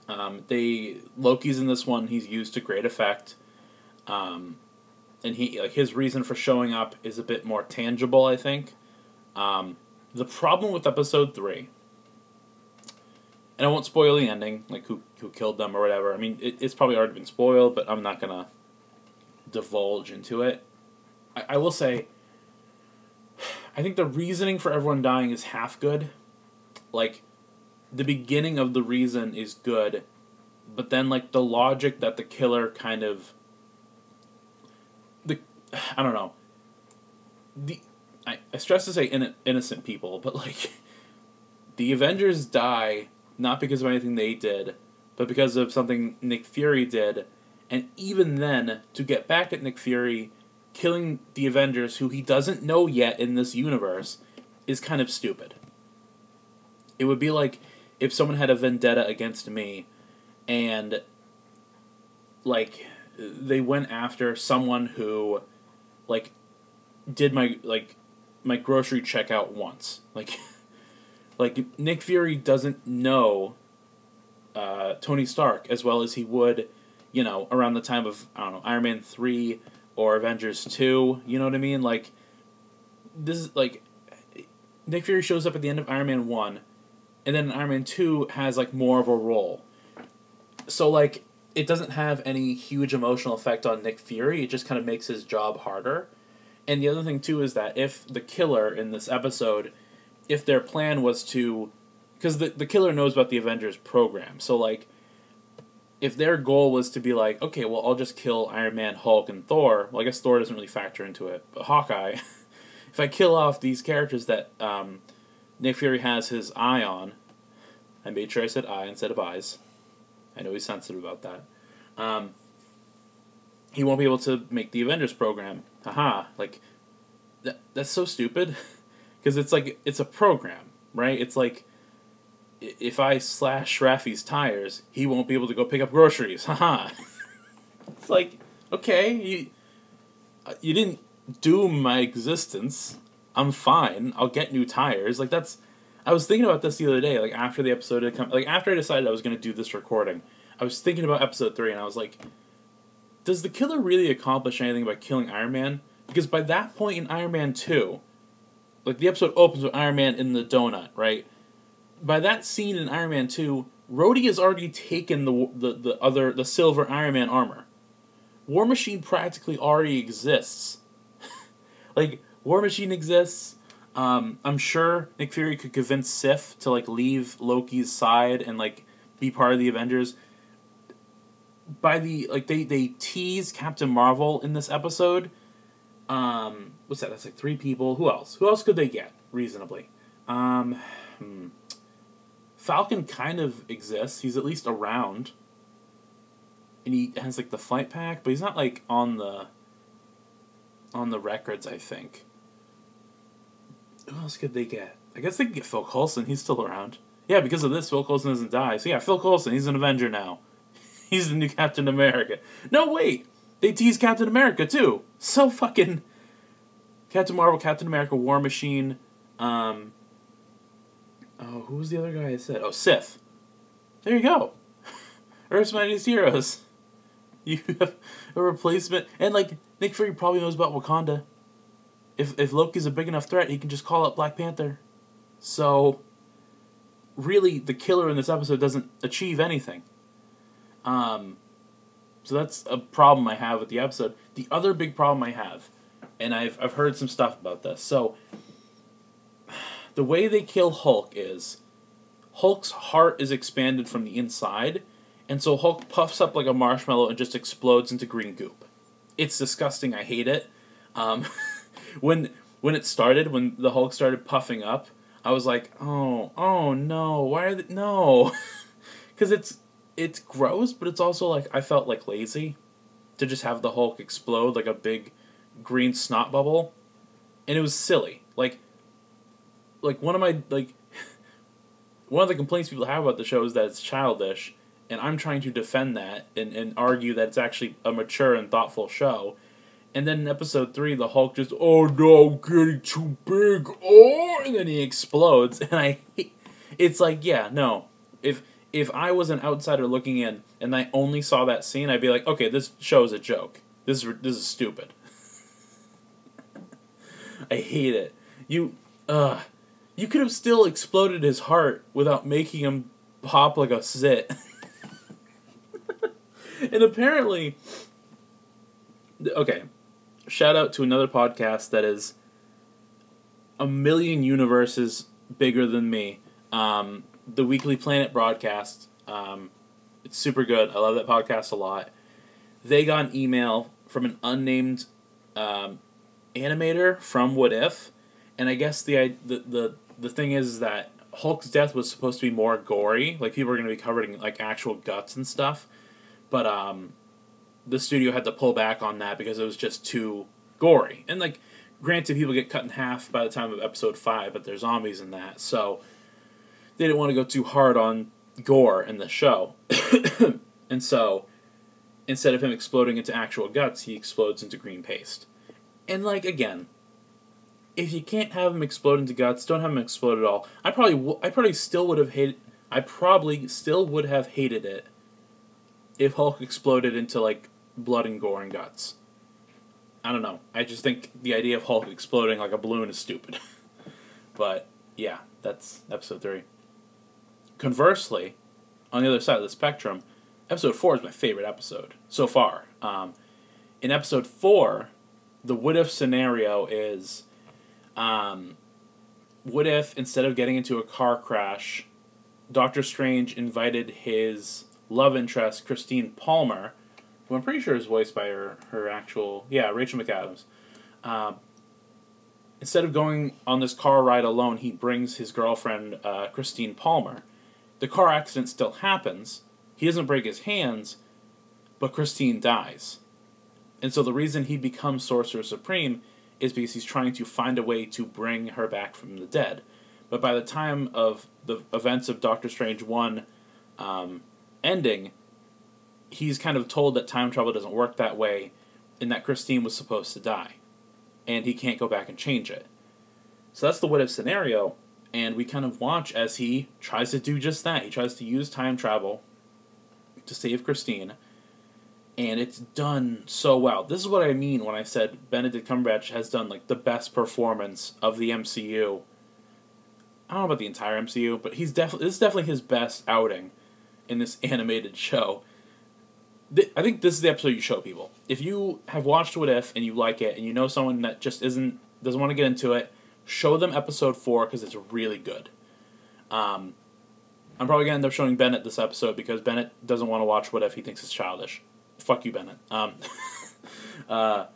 Um, they Loki's in this one. He's used to great effect, um, and he like his reason for showing up is a bit more tangible. I think. Um, the problem with episode three, and I won't spoil the ending, like who who killed them or whatever. I mean, it, it's probably already been spoiled, but I'm not gonna divulge into it. I, I will say I think the reasoning for everyone dying is half good. Like, the beginning of the reason is good, but then like the logic that the killer kind of the I don't know. The I, I stress to say in, innocent people, but like the Avengers die not because of anything they did, but because of something Nick Fury did, and even then to get back at Nick Fury killing the Avengers, who he doesn't know yet in this universe, is kind of stupid. It would be like if someone had a vendetta against me and like they went after someone who like did my like my grocery checkout once. Like like Nick Fury doesn't know uh, Tony Stark as well as he would, you know, around the time of I don't know Iron Man three or Avengers 2, you know what I mean? Like this is like Nick Fury shows up at the end of Iron Man 1 and then Iron Man 2 has like more of a role. So like it doesn't have any huge emotional effect on Nick Fury, it just kind of makes his job harder. And the other thing too is that if the killer in this episode if their plan was to because the, the killer knows about the Avengers program. So like if their goal was to be like, okay, well, I'll just kill Iron Man, Hulk, and Thor. Well, I guess Thor doesn't really factor into it, but Hawkeye. if I kill off these characters that um, Nick Fury has his eye on, I made sure I said eye instead of eyes. I know he's sensitive about that. Um, he won't be able to make the Avengers program. Haha, like that, that's so stupid because it's like it's a program, right? It's like if I slash Raffi's tires, he won't be able to go pick up groceries. Haha. it's like, okay, you uh, you didn't doom my existence. I'm fine. I'll get new tires. Like that's I was thinking about this the other day, like after the episode had come like after I decided I was gonna do this recording, I was thinking about episode three and I was like, does the killer really accomplish anything by killing Iron Man? Because by that point in Iron Man two, like the episode opens with Iron Man in the donut, right? by that scene in Iron Man 2, Rhodey has already taken the, the, the other the silver Iron Man armor. War Machine practically already exists. like War Machine exists. Um, I'm sure Nick Fury could convince Sif to like leave Loki's side and like be part of the Avengers. By the like they they tease Captain Marvel in this episode. Um, what's that? That's like three people. Who else? Who else could they get reasonably? Um, hmm. Falcon kind of exists. He's at least around. And he has like the flight pack, but he's not like on the on the records, I think. Who else could they get? I guess they could get Phil Coulson, he's still around. yeah, because of this, Phil Coulson doesn't die. So yeah, Phil Coulson, he's an Avenger now. He's the new Captain America. No, wait, they tease Captain America too. So fucking Captain Marvel, Captain America, War Machine. Um, oh, who was the other guy I said? Oh, Sif. There you go. Earth's Mightiest Heroes. You have a replacement, and like Nick Fury probably knows about Wakanda. If if Loki's a big enough threat, he can just call up Black Panther. So, really, the killer in this episode doesn't achieve anything. Um, so that's a problem I have with the episode. The other big problem I have, and I've I've heard some stuff about this. So, the way they kill Hulk is, Hulk's heart is expanded from the inside and so Hulk puffs up like a marshmallow and just explodes into green goop. It's disgusting. I hate it. Um, when when it started, when the Hulk started puffing up, I was like, oh, oh no, why are they no? Because it's it's gross, but it's also like I felt like lazy to just have the Hulk explode like a big green snot bubble, and it was silly. Like like one of my like one of the complaints people have about the show is that it's childish and I'm trying to defend that and, and argue that it's actually a mature and thoughtful show. And then in episode three, the Hulk just, oh no, getting too big, oh, and then he explodes. And I, it's like, yeah, no. If if I was an outsider looking in and I only saw that scene, I'd be like, okay, this show is a joke. This is this is stupid. I hate it. You, uh, you could have still exploded his heart without making him pop like a zit. and apparently, okay, shout out to another podcast that is a million universes bigger than me. Um, the Weekly Planet broadcast. Um, it's super good. I love that podcast a lot. They got an email from an unnamed um, animator from What If, and I guess the the the the thing is that Hulk's death was supposed to be more gory. Like people are going to be covered in like actual guts and stuff. But um, the studio had to pull back on that because it was just too gory. And like, granted, people get cut in half by the time of episode five, but there's zombies in that, so they didn't want to go too hard on gore in the show. and so, instead of him exploding into actual guts, he explodes into green paste. And like again, if you can't have him explode into guts, don't have him explode at all. I probably, w- I probably still would have hated. I probably still would have hated it if Hulk exploded into like blood and gore and guts. I don't know. I just think the idea of Hulk exploding like a balloon is stupid. but yeah, that's episode three. Conversely, on the other side of the spectrum, episode four is my favorite episode so far. Um, in episode four, the what if scenario is um, what if instead of getting into a car crash, Doctor Strange invited his love interest, Christine Palmer, who I'm pretty sure is voiced by her, her actual, yeah, Rachel McAdams. Uh, instead of going on this car ride alone, he brings his girlfriend, uh, Christine Palmer. The car accident still happens. He doesn't break his hands, but Christine dies. And so the reason he becomes Sorcerer Supreme is because he's trying to find a way to bring her back from the dead. But by the time of the events of Doctor Strange 1, um, ending, he's kind of told that time travel doesn't work that way and that Christine was supposed to die. And he can't go back and change it. So that's the what if scenario, and we kind of watch as he tries to do just that. He tries to use time travel to save Christine, and it's done so well. This is what I mean when I said Benedict Cumberbatch has done like the best performance of the MCU. I don't know about the entire MCU, but he's definitely this is definitely his best outing in this animated show. I think this is the episode you show people. If you have watched What If and you like it, and you know someone that just isn't doesn't want to get into it, show them episode four because it's really good. Um, I'm probably gonna end up showing Bennett this episode because Bennett doesn't want to watch What If. He thinks it's childish. Fuck you, Bennett. Um, uh,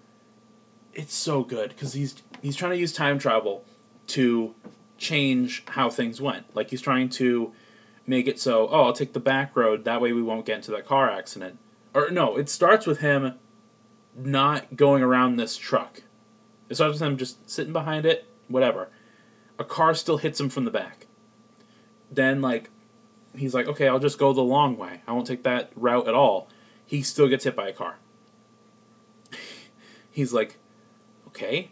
it's so good because he's he's trying to use time travel to change how things went. Like he's trying to make it so, oh, I'll take the back road. That way we won't get into that car accident. Or no, it starts with him not going around this truck. It starts with him just sitting behind it, whatever. A car still hits him from the back. then like he's like, okay, I'll just go the long way. I won't take that route at all. He still gets hit by a car. he's like, okay,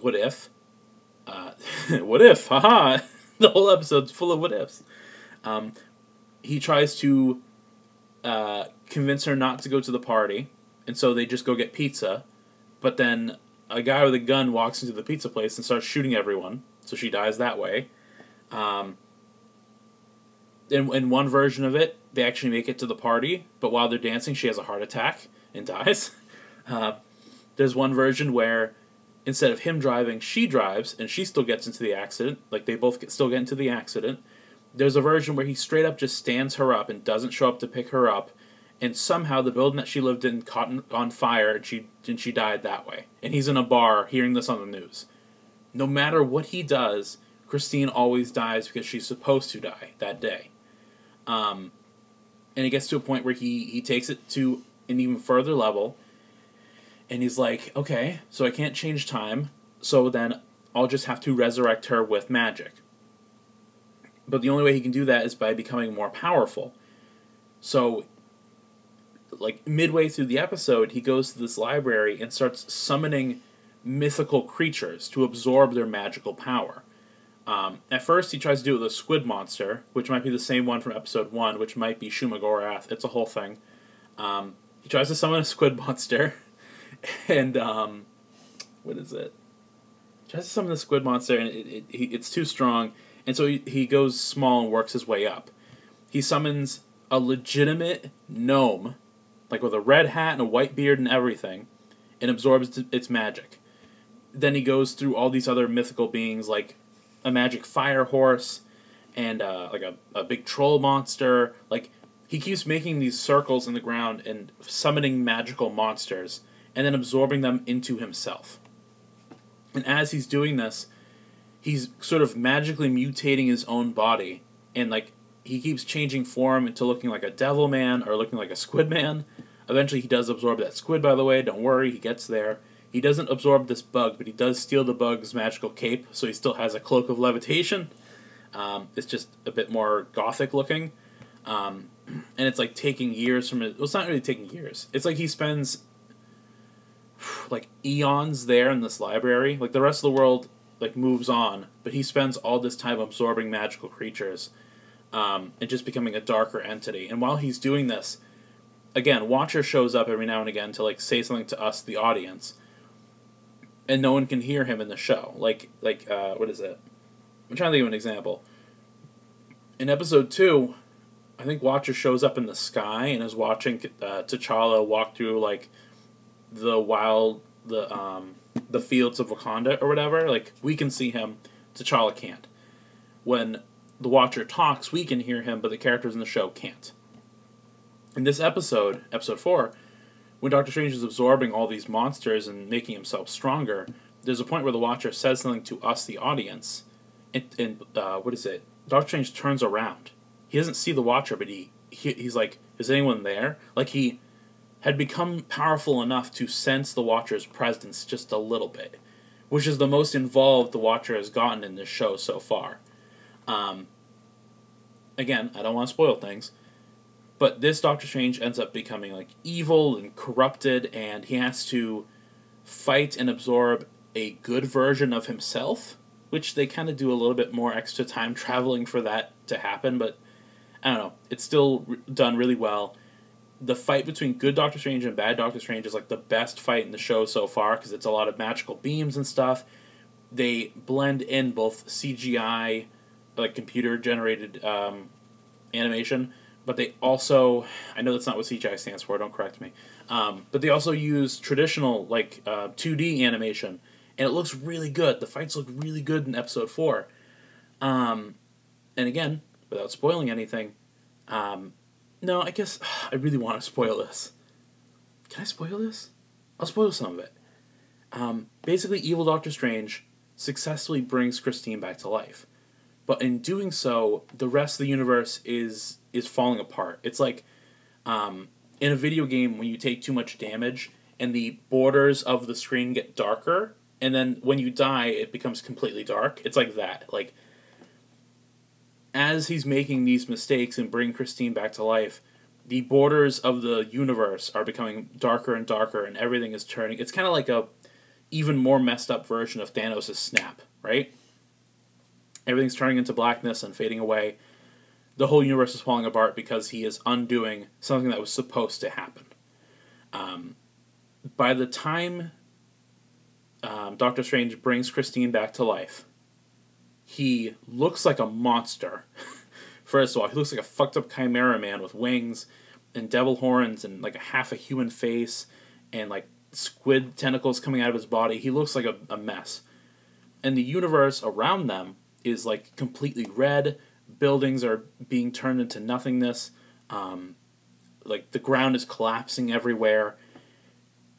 what if? Uh, what if? Haha! the whole episode's full of what ifs. Um, he tries to uh, convince her not to go to the party, and so they just go get pizza. But then a guy with a gun walks into the pizza place and starts shooting everyone, so she dies that way. Um, in, in one version of it, they actually make it to the party, but while they're dancing, she has a heart attack and dies. Uh, there's one version where instead of him driving, she drives, and she still gets into the accident. Like they both get, still get into the accident. There's a version where he straight up just stands her up and doesn't show up to pick her up, and somehow the building that she lived in caught on fire, and she and she died that way. And he's in a bar hearing this on the news. No matter what he does, Christine always dies because she's supposed to die that day. Um, and it gets to a point where he he takes it to an even further level and he's like, okay, so I can't change time, so then I'll just have to resurrect her with magic. But the only way he can do that is by becoming more powerful. So, like, midway through the episode, he goes to this library and starts summoning mythical creatures to absorb their magical power. Um, at first, he tries to do it with a squid monster, which might be the same one from episode 1, which might be Shumagorath. It's a whole thing. Um, he tries to summon a squid monster. and um, what is it? He Tries to summon the squid monster, and it, it, it's too strong, and so he, he goes small and works his way up. He summons a legitimate gnome, like with a red hat and a white beard and everything, and absorbs its magic. Then he goes through all these other mythical beings, like a magic fire horse, and uh, like a, a big troll monster. Like he keeps making these circles in the ground and summoning magical monsters and then absorbing them into himself. And as he's doing this, he's sort of magically mutating his own body, and like he keeps changing form into looking like a devil man or looking like a squid man. Eventually, he does absorb that squid, by the way, don't worry, he gets there. He doesn't absorb this bug, but he does steal the bug's magical cape, so he still has a cloak of levitation. Um, it's just a bit more gothic looking. Um, and it's like taking years from it. Well, it's not really taking years. It's like he spends like eons there in this library. Like the rest of the world like moves on, but he spends all this time absorbing magical creatures um, and just becoming a darker entity. And while he's doing this, again, Watcher shows up every now and again to like say something to us, the audience, and no one can hear him in the show. Like like uh, what is it? I'm trying to think of an example. In episode two, I think Watcher shows up in the sky and is watching uh, T'Challa walk through like the wild the um the fields of Wakanda or whatever, like we can see him, T'Challa can't. When the Watcher talks, we can hear him, but the characters in the show can't. In this episode, episode four, when Doctor Strange is absorbing all these monsters and making himself stronger, there's a point where the Watcher says something to us, the audience, and, and uh, what is it? Doctor Strange turns around. He doesn't see the Watcher, but he, he he's like, "Is anyone there?" Like he had become powerful enough to sense the Watcher's presence just a little bit, which is the most involved the Watcher has gotten in this show so far. Um, again, I don't want to spoil things, but this Doctor Strange ends up becoming like evil and corrupted, and he has to fight and absorb a good version of himself, which they kind of do a little bit more extra time traveling for that to happen, but I don't know. It's still done really well the fight between good Doctor Strange and bad Doctor Strange is like the best fight in the show so far because it's a lot of magical beams and stuff. They blend in both CGI, like computer generated um, animation, but they also I know that's not what CGI stands for. Don't correct me. Um, but they also use traditional like uh, 2D animation, and it looks really good. The fights look really good in episode four. Um, and again, without spoiling anything, um, no, I guess I really want to spoil this. Can I spoil this? I'll spoil some of it. Um, basically, evil Doctor Strange successfully brings Christine back to life, but in doing so, the rest of the universe is is falling apart. It's like um, in a video game when you take too much damage and the borders of the screen get darker, and then when you die, it becomes completely dark. It's like that. Like as he's making these mistakes and bring Christine back to life, the borders of the universe are becoming darker and darker, and everything is turning. It's kind of like a even more messed up version of Thanos' snap, right? Everything's turning into blackness and fading away. The whole universe is falling apart because he is undoing something that was supposed to happen. Um, by the time um, Doctor Strange brings Christine back to life, he looks like a monster. First of all, he looks like a fucked up chimera man with wings and devil horns and like a half a human face and like squid tentacles coming out of his body. He looks like a, a mess. And the universe around them is like completely red. Buildings are being turned into nothingness. Um, like the ground is collapsing everywhere.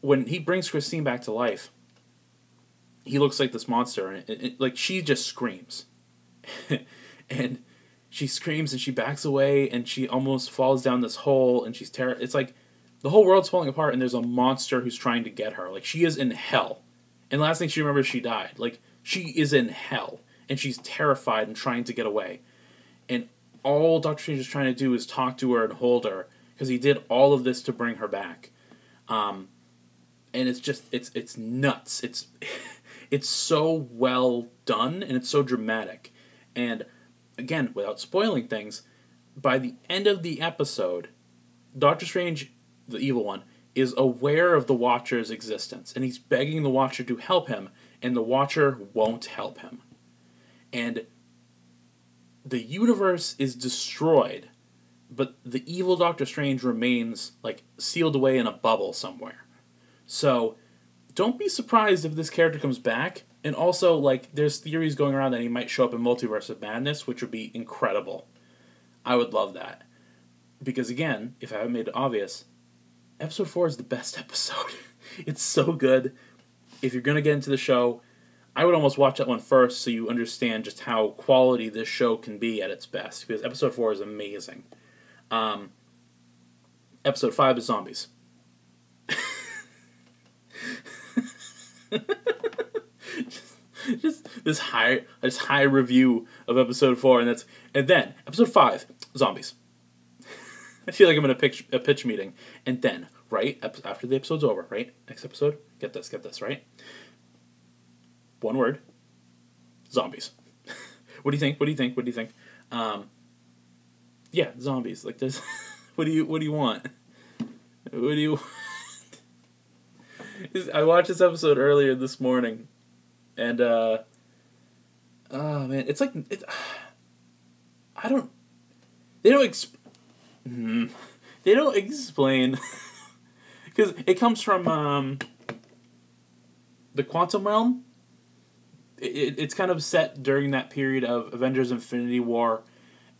When he brings Christine back to life, he looks like this monster, and it, it, like she just screams, and she screams and she backs away, and she almost falls down this hole, and she's terror. It's like the whole world's falling apart, and there's a monster who's trying to get her. Like she is in hell, and last thing she remembers, she died. Like she is in hell, and she's terrified and trying to get away, and all Doctor Strange is trying to do is talk to her and hold her because he did all of this to bring her back. Um, and it's just it's it's nuts. It's it's so well done and it's so dramatic. And again, without spoiling things, by the end of the episode, Doctor Strange, the evil one, is aware of the Watcher's existence and he's begging the Watcher to help him, and the Watcher won't help him. And the universe is destroyed but the evil Doctor Strange remains like sealed away in a bubble somewhere. So don't be surprised if this character comes back. And also, like, there's theories going around that he might show up in Multiverse of Madness, which would be incredible. I would love that. Because again, if I haven't made it obvious, episode four is the best episode. it's so good. If you're gonna get into the show, I would almost watch that one first so you understand just how quality this show can be at its best. Because episode four is amazing. Um, episode five is zombies. just, just, this high this high review of episode four, and that's and then episode five zombies. I feel like I'm in a pitch a pitch meeting, and then right after the episode's over, right next episode, get this, get this, right. One word, zombies. what do you think? What do you think? What do you think? Um, yeah, zombies. Like this. what do you What do you want? What do you? I watched this episode earlier this morning, and uh, oh man, it's like it, I don't. They don't. Exp- mm, they don't explain because it comes from um, the quantum realm. It, it's kind of set during that period of Avengers: Infinity War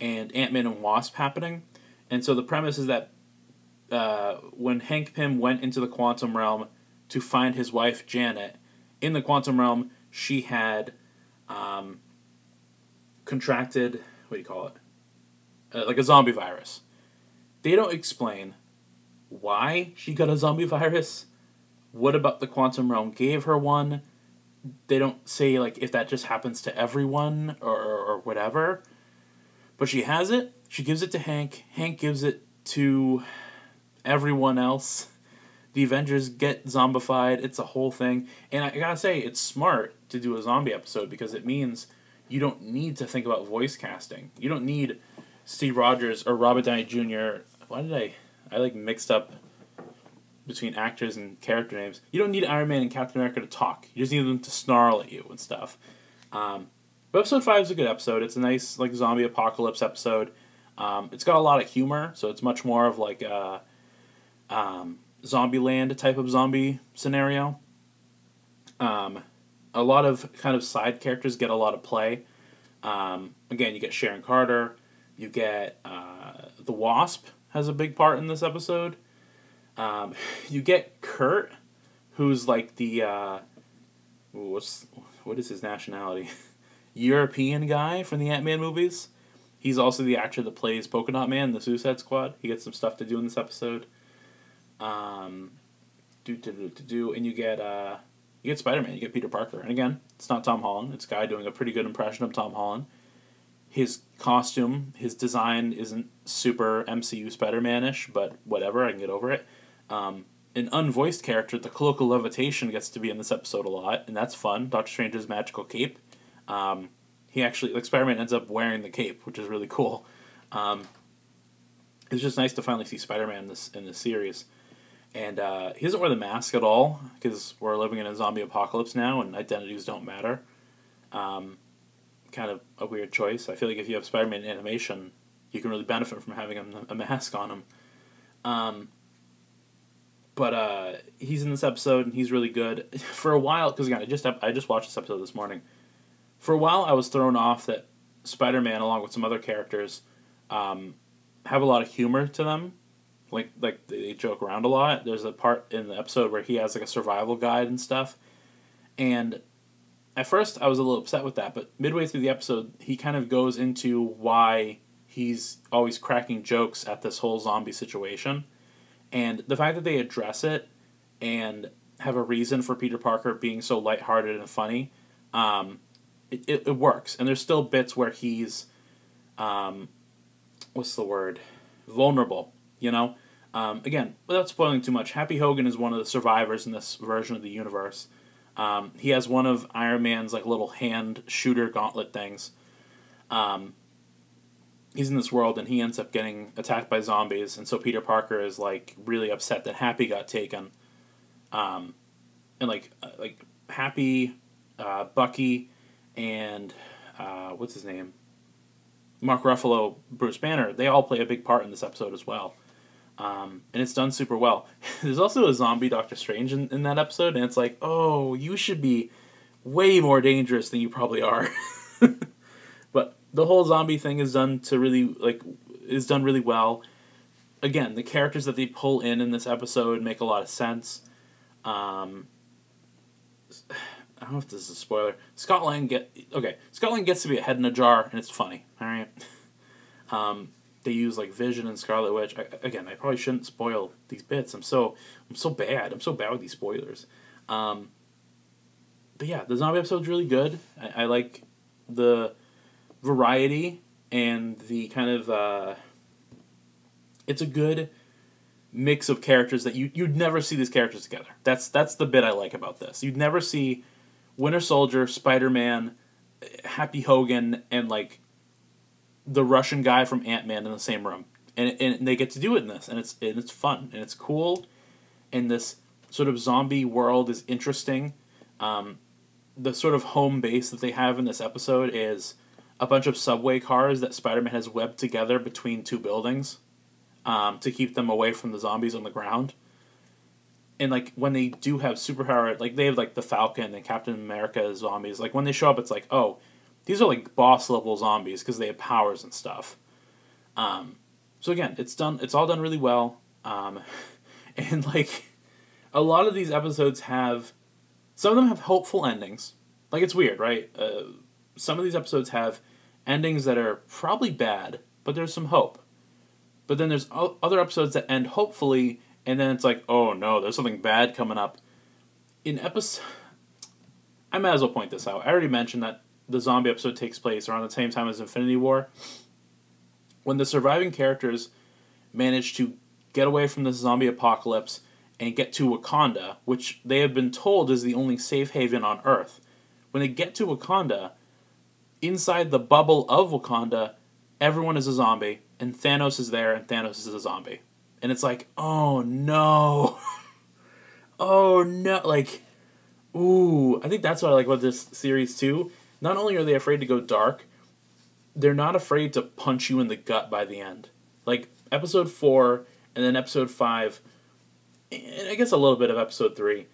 and Ant Man and Wasp happening, and so the premise is that uh, when Hank Pym went into the quantum realm to find his wife Janet, in the quantum realm she had um, contracted what do you call it, uh, like a zombie virus. They don't explain why she got a zombie virus. What about the quantum realm gave her one? They don't say like if that just happens to everyone or, or whatever. But she has it. She gives it to Hank. Hank gives it to everyone else. The Avengers get zombified. It's a whole thing. And I gotta say, it's smart to do a zombie episode because it means you don't need to think about voice casting. You don't need Steve Rogers or Robert Downey Jr. Why did I? I like mixed up between actors and character names. You don't need Iron Man and Captain America to talk. You just need them to snarl at you and stuff. Um, but episode five is a good episode. It's a nice like zombie apocalypse episode. Um, it's got a lot of humor, so it's much more of like a um, Zombieland type of zombie scenario. Um, a lot of kind of side characters get a lot of play. Um, again, you get Sharon Carter. You get uh, the Wasp has a big part in this episode. Um, you get Kurt, who's like the uh, what's what is his nationality? European guy from the Ant Man movies. He's also the actor that plays Polka Dot Man the Suicide Squad. He gets some stuff to do in this episode. Um, do do do do do, and you get uh, you get Spider Man. You get Peter Parker, and again, it's not Tom Holland. It's a guy doing a pretty good impression of Tom Holland. his costume, his design isn't super MCU Spider Man-ish, but whatever, I can get over it. Um, an unvoiced character, the of Levitation, gets to be in this episode a lot, and that's fun. Doctor Strange's magical cape. Um, he actually, like Spider Man, ends up wearing the cape, which is really cool. Um, it's just nice to finally see Spider Man in this in this series. And uh, he doesn't wear the mask at all because we're living in a zombie apocalypse now, and identities don't matter. Um, kind of a weird choice. I feel like if you have Spider Man animation, you can really benefit from having a, a mask on him. But uh, he's in this episode and he's really good. For a while, because again, I just I just watched this episode this morning. For a while, I was thrown off that Spider Man, along with some other characters, um, have a lot of humor to them. Like like they joke around a lot. There's a part in the episode where he has like a survival guide and stuff, and at first I was a little upset with that. But midway through the episode, he kind of goes into why he's always cracking jokes at this whole zombie situation and the fact that they address it and have a reason for Peter Parker being so lighthearted and funny, um, it, it, it, works. And there's still bits where he's, um, what's the word? Vulnerable, you know? Um, again, without spoiling too much, Happy Hogan is one of the survivors in this version of the universe. Um, he has one of Iron Man's like little hand shooter gauntlet things. Um, he's in this world and he ends up getting attacked by zombies. And so peter parker is like really upset that happy got taken. Um, and like uh, like happy uh, bucky and uh, what's his name? Mark ruffalo bruce banner they all play a big part in this episode as well. Um, and it's done super well. There's also a zombie doctor strange in, in that episode and it's like oh you should be way more dangerous than you probably are the whole zombie thing is done to really like is done really well. Again, the characters that they pull in in this episode make a lot of sense. Um, I don't know if this is a spoiler. Scott Lang get okay. Scott Lang gets to be a head in a jar, and it's funny. All right. Um, they use like Vision and Scarlet Witch. I, again, I probably shouldn't spoil these bits. I'm so I'm so bad. I'm so bad with these spoilers. Um, but yeah, the zombie episode's really good. I, I like the variety and the kind of uh, it's a good mix of characters that you you'd never see these characters together. That's that's the bit I like about this. You'd never see Winter Soldier, Spider Man, Happy Hogan, and like the Russian guy from Ant Man in the same room, and and they get to do it in this, and it's and it's fun and it's cool, and this sort of zombie world is interesting. Um, the sort of home base that they have in this episode is a bunch of subway cars that Spider-Man has webbed together between two buildings um, to keep them away from the zombies on the ground. And like when they do have superpower, like they have like the Falcon and Captain America zombies. Like when they show up, it's like, oh, these are like boss level zombies because they have powers and stuff. Um, so again, it's done. It's all done really well. Um, and like a lot of these episodes have, some of them have hopeful endings. Like it's weird, right? Uh, some of these episodes have endings that are probably bad, but there's some hope. But then there's other episodes that end hopefully, and then it's like, oh no, there's something bad coming up. In episode, I might as well point this out. I already mentioned that the zombie episode takes place around the same time as Infinity War. When the surviving characters manage to get away from the zombie apocalypse and get to Wakanda, which they have been told is the only safe haven on Earth. When they get to Wakanda, inside the bubble of Wakanda, everyone is a zombie, and Thanos is there, and Thanos is a zombie. And it's like, oh no. oh no. Like, ooh. I think that's what I like about this series too. Not only are they afraid to go dark, they're not afraid to punch you in the gut by the end. Like, episode four, and then episode five, and I guess a little bit of episode three.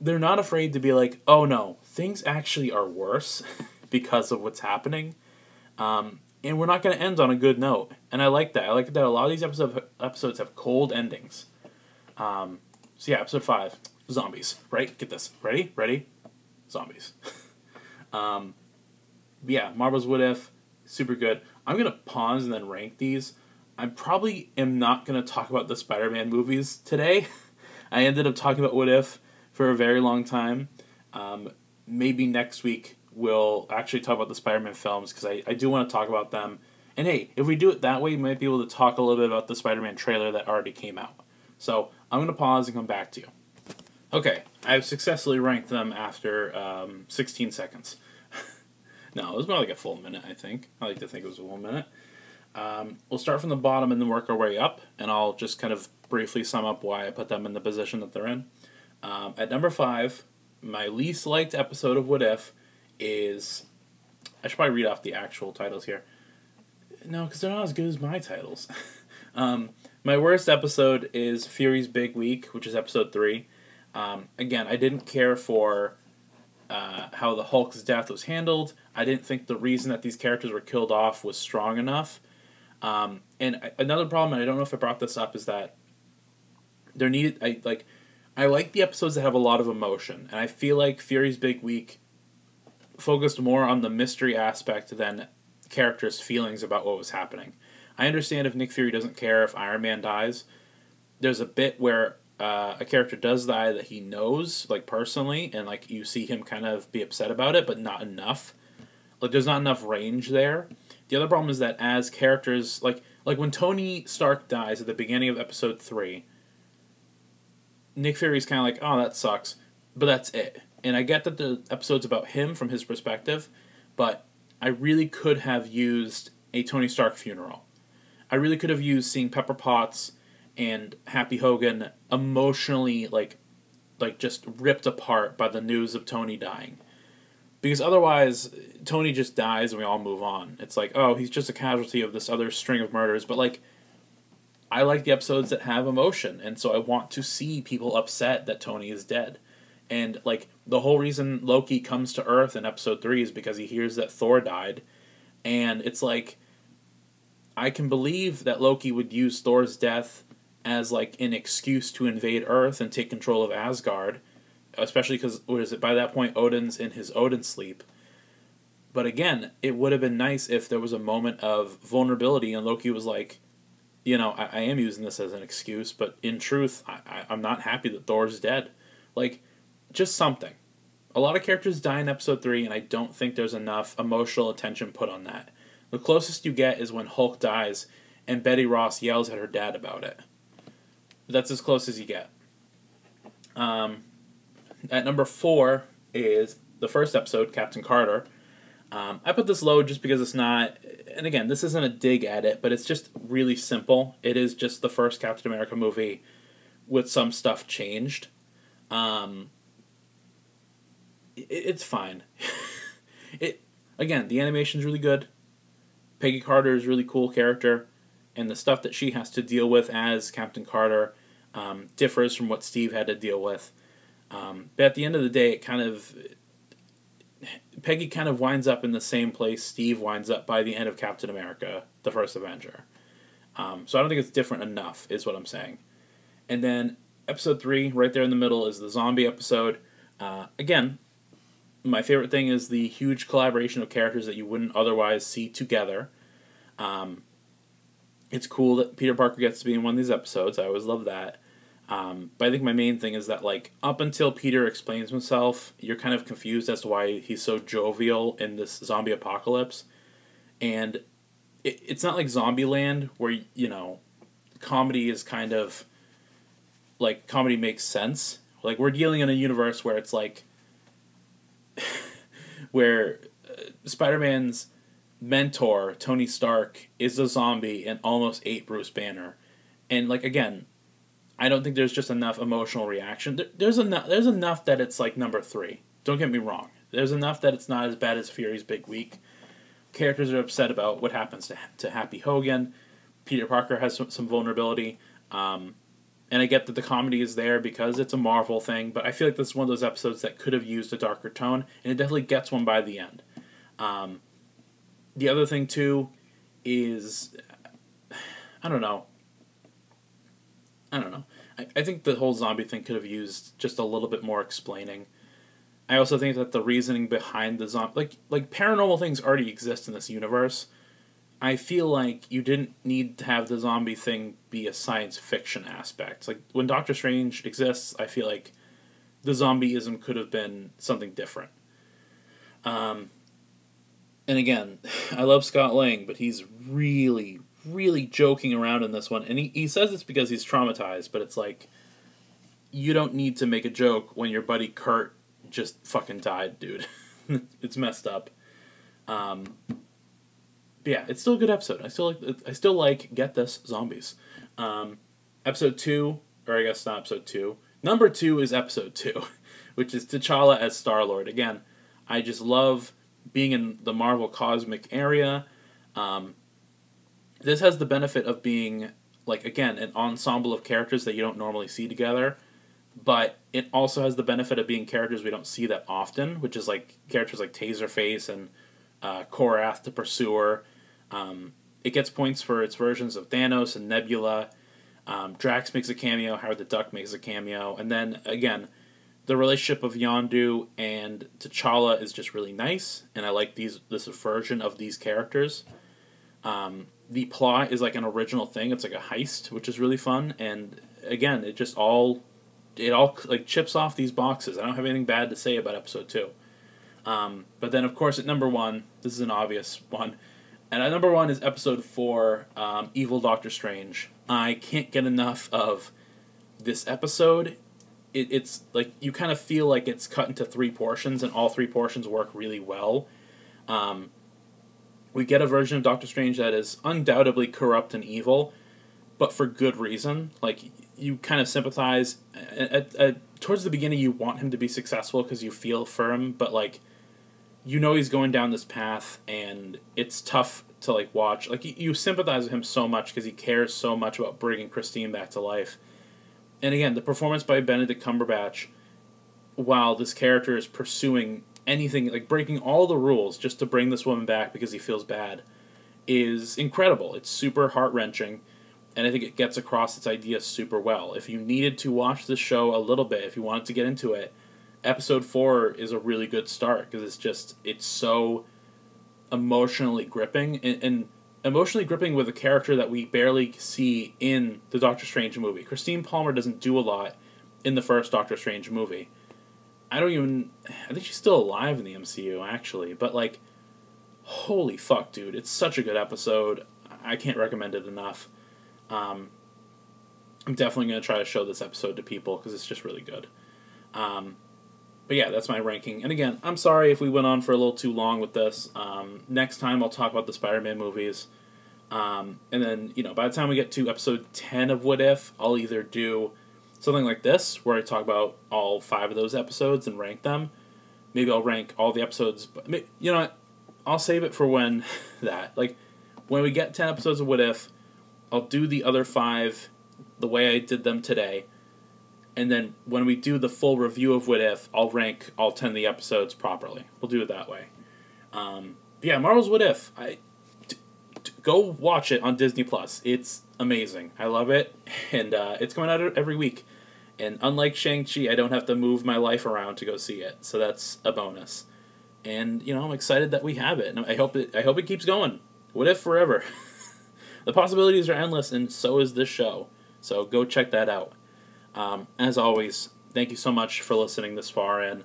They're not afraid to be like, oh no, things actually are worse. because of what's happening. Um, and we're not going to end on a good note. And I like that. I like that a lot of these episode, episodes have cold endings. Um, so yeah, episode five, zombies. Right? Get this. Ready? Ready? Zombies. um, yeah, Marvel's What If, super good. I'm gonna pause and then rank these. I probably am not gonna talk about the Spider-Man movies today. I ended up talking about What If for a very long time. Um, maybe next week we'll actually talk about the Spider-Man films because I, I do want to talk about them. And hey, if we do it that way, we might be able to talk a little bit about the Spider-Man trailer that already came out. So I'm going to pause and come back to you. Okay, I've successfully ranked them after um, 16 seconds. no, it was more like a full minute, I think. I like to think it was a full minute. Um, we'll start from the bottom and then work our way up, and I'll just kind of briefly sum up why I put them in the position that they're in. Um, at number five, my least liked episode of What If is. I should probably read off the actual titles here. No, because they're not as good as my titles. um, my worst episode is Fury's Big Week, which is episode three. Um, again, I didn't care for uh, how the Hulk's death was handled. I didn't think the reason that these characters were killed off was strong enough. Um, and another problem, and I don't know if I brought this up, is that there needed I like I like the episodes that have a lot of emotion, and I feel like Fury's Big Week focused more on the mystery aspect than characters' feelings about what was happening. I understand if Nick Fury doesn't care if Iron Man dies. There's a bit where uh, a character does die that he knows, like personally, and like you see him kind of be upset about it, but not enough. Like there's not enough range there. The other problem is that as characters, like like when Tony Stark dies at the beginning of episode three, Nick Fury's kind of like, oh, that sucks, but that's it. And I get that the episode's about him from his perspective, but I really could have used a Tony Stark funeral. I really could have used seeing Pepper Potts and Happy Hogan emotionally like like just ripped apart by the news of Tony dying. Because otherwise Tony just dies and we all move on. It's like, oh, he's just a casualty of this other string of murders, but like I like the episodes that have emotion, and so I want to see people upset that Tony is dead. And like the whole reason Loki comes to Earth in episode three is because he hears that Thor died, and it's like I can believe that Loki would use Thor's death as like an excuse to invade Earth and take control of Asgard, especially because what is it? By that point, Odin's in his Odin sleep. But again, it would have been nice if there was a moment of vulnerability and Loki was like, you know, I, I am using this as an excuse, but in truth, I, I, I'm not happy that Thor's dead. Like, just something. A lot of characters die in episode 3, and I don't think there's enough emotional attention put on that. The closest you get is when Hulk dies and Betty Ross yells at her dad about it. But that's as close as you get. Um, at number four is the first episode, Captain Carter. Um, I put this low just because it's not, and again, this isn't a dig at it, but it's just really simple. It is just the first Captain America movie with some stuff changed. Um, it's fine. it again, the animation's really good. Peggy Carter is a really cool character, and the stuff that she has to deal with as Captain Carter um, differs from what Steve had to deal with. Um, but at the end of the day, it kind of Peggy kind of winds up in the same place Steve winds up by the end of Captain America, the first Avenger. Um, so I don't think it's different enough, is what I'm saying. And then episode three, right there in the middle, is the zombie episode. Uh, again, my favorite thing is the huge collaboration of characters that you wouldn't otherwise see together. Um, it's cool that Peter Parker gets to be in one of these episodes. I always love that. Um, but I think my main thing is that like up until Peter explains himself, you're kind of confused as to why he's so jovial in this zombie apocalypse, and it, it's not like Zombieland where you know comedy is kind of like comedy makes sense. Like we're dealing in a universe where it's like where uh, Spider-Man's mentor Tony Stark is a zombie and almost ate Bruce Banner, and like again I don't think there's just enough emotional reaction. there's enough. There's enough that it's like number three. Don't get me wrong. There's enough that it's not as bad as Fury's Big Week. Characters are upset about what happens to to Happy Hogan. Peter Parker has some, some vulnerability. Um, and I get that the comedy is there because it's a Marvel thing, but I feel like this is one of those episodes that could have used a darker tone, and it definitely gets one by the end. Um, the other thing too is, I don't know. I don't know. I, I think the whole zombie thing could have used just a little bit more explaining. I also think that the reasoning behind the zombie, like like paranormal things, already exist in this universe. I feel like you didn't need to have the zombie thing be a science fiction aspect. Like when Doctor Strange exists, I feel like the zombieism could have been something different. Um, and again, I love Scott Lang, but he's really, really joking around in this one. And he, he says it's because he's traumatized, but it's like, you don't need to make a joke when your buddy Kurt just fucking died, dude. it's messed up. Um, yeah, it's still a good episode. I still like. I still like. Get this zombies. Um, episode two, or I guess not episode two. Number two is episode two, which is T'Challa as Star Lord. Again, I just love being in the Marvel cosmic area. Um, this has the benefit of being like again an ensemble of characters that you don't normally see together, but it also has the benefit of being characters we don't see that often, which is like characters like Taserface and uh, Korath the Pursuer. Um, it gets points for its versions of Thanos and Nebula. Um, Drax makes a cameo. Howard the Duck makes a cameo, and then again, the relationship of Yondu and T'Challa is just really nice, and I like these this version of these characters. Um, the plot is like an original thing. It's like a heist, which is really fun, and again, it just all it all like chips off these boxes. I don't have anything bad to say about episode two. Um, but then, of course, at number one, this is an obvious one, and at number one is episode four, um, Evil Doctor Strange. I can't get enough of this episode. It, it's like you kind of feel like it's cut into three portions, and all three portions work really well. Um, we get a version of Doctor Strange that is undoubtedly corrupt and evil, but for good reason. Like you kind of sympathize at, at, at towards the beginning, you want him to be successful because you feel for him, but like you know he's going down this path and it's tough to like watch. Like you, sympathize with him so much because he cares so much about bringing christine back to life. And again the performance by benedict cumberbatch while this character is pursuing anything like breaking all the rules just to bring this woman back because he feels bad is incredible. It's super heart-wrenching and i think it gets across its idea super well. If you needed to watch this show a little bit if you wanted to get into it episode four is a really good start because it's just it's so emotionally gripping and, and, emotionally gripping with a character that we barely see in the Doctor Strange movie. Christine Palmer doesn't do a lot in the first Doctor Strange movie. I don't even I think she's still alive in the MCU actually, but like holy fuck dude, it's such a good episode. I can't recommend it enough. Um, I'm definitely going to try to show this episode to people because it's just really good. Um, but yeah, that's my ranking. And again, I'm sorry if we went on for a little too long with this. Um, next time I'll talk about the Spider-Man movies. Um, and then, you know, by the time we get to episode 10 of What If, I'll either do something like this, where I talk about all five of those episodes and rank them. Maybe I'll rank all the episodes, but you know? I'll save it for when that. Like, when we get 10 episodes of What If, I'll do the other five the way I did them today and then when we do the full review of What If, I'll rank all ten of the episodes properly. We'll do it that way. Um, yeah, Marvel's What If. I t- t- go watch it on Disney Plus. It's amazing. I love it, and uh, it's coming out every week. And unlike Shang Chi, I don't have to move my life around to go see it, so that's a bonus. And you know, I'm excited that we have it, and I hope it. I hope it keeps going. What if forever? the possibilities are endless, and so is this show. So go check that out. Um, as always, thank you so much for listening this far. And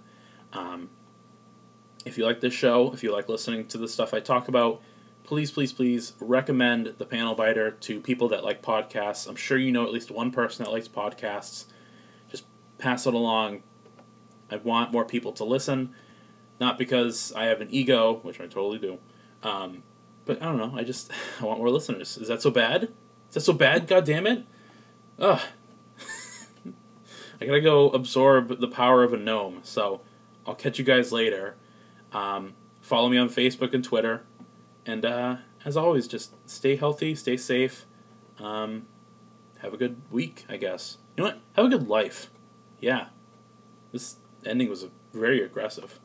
um, if you like this show, if you like listening to the stuff I talk about, please, please, please recommend the Panel Biter to people that like podcasts. I'm sure you know at least one person that likes podcasts. Just pass it along. I want more people to listen, not because I have an ego, which I totally do. Um, but I don't know. I just I want more listeners. Is that so bad? Is that so bad? God damn it! Ugh. I gotta go absorb the power of a gnome. So I'll catch you guys later. Um, follow me on Facebook and Twitter. And uh, as always, just stay healthy, stay safe. Um, have a good week, I guess. You know what? Have a good life. Yeah. This ending was very aggressive.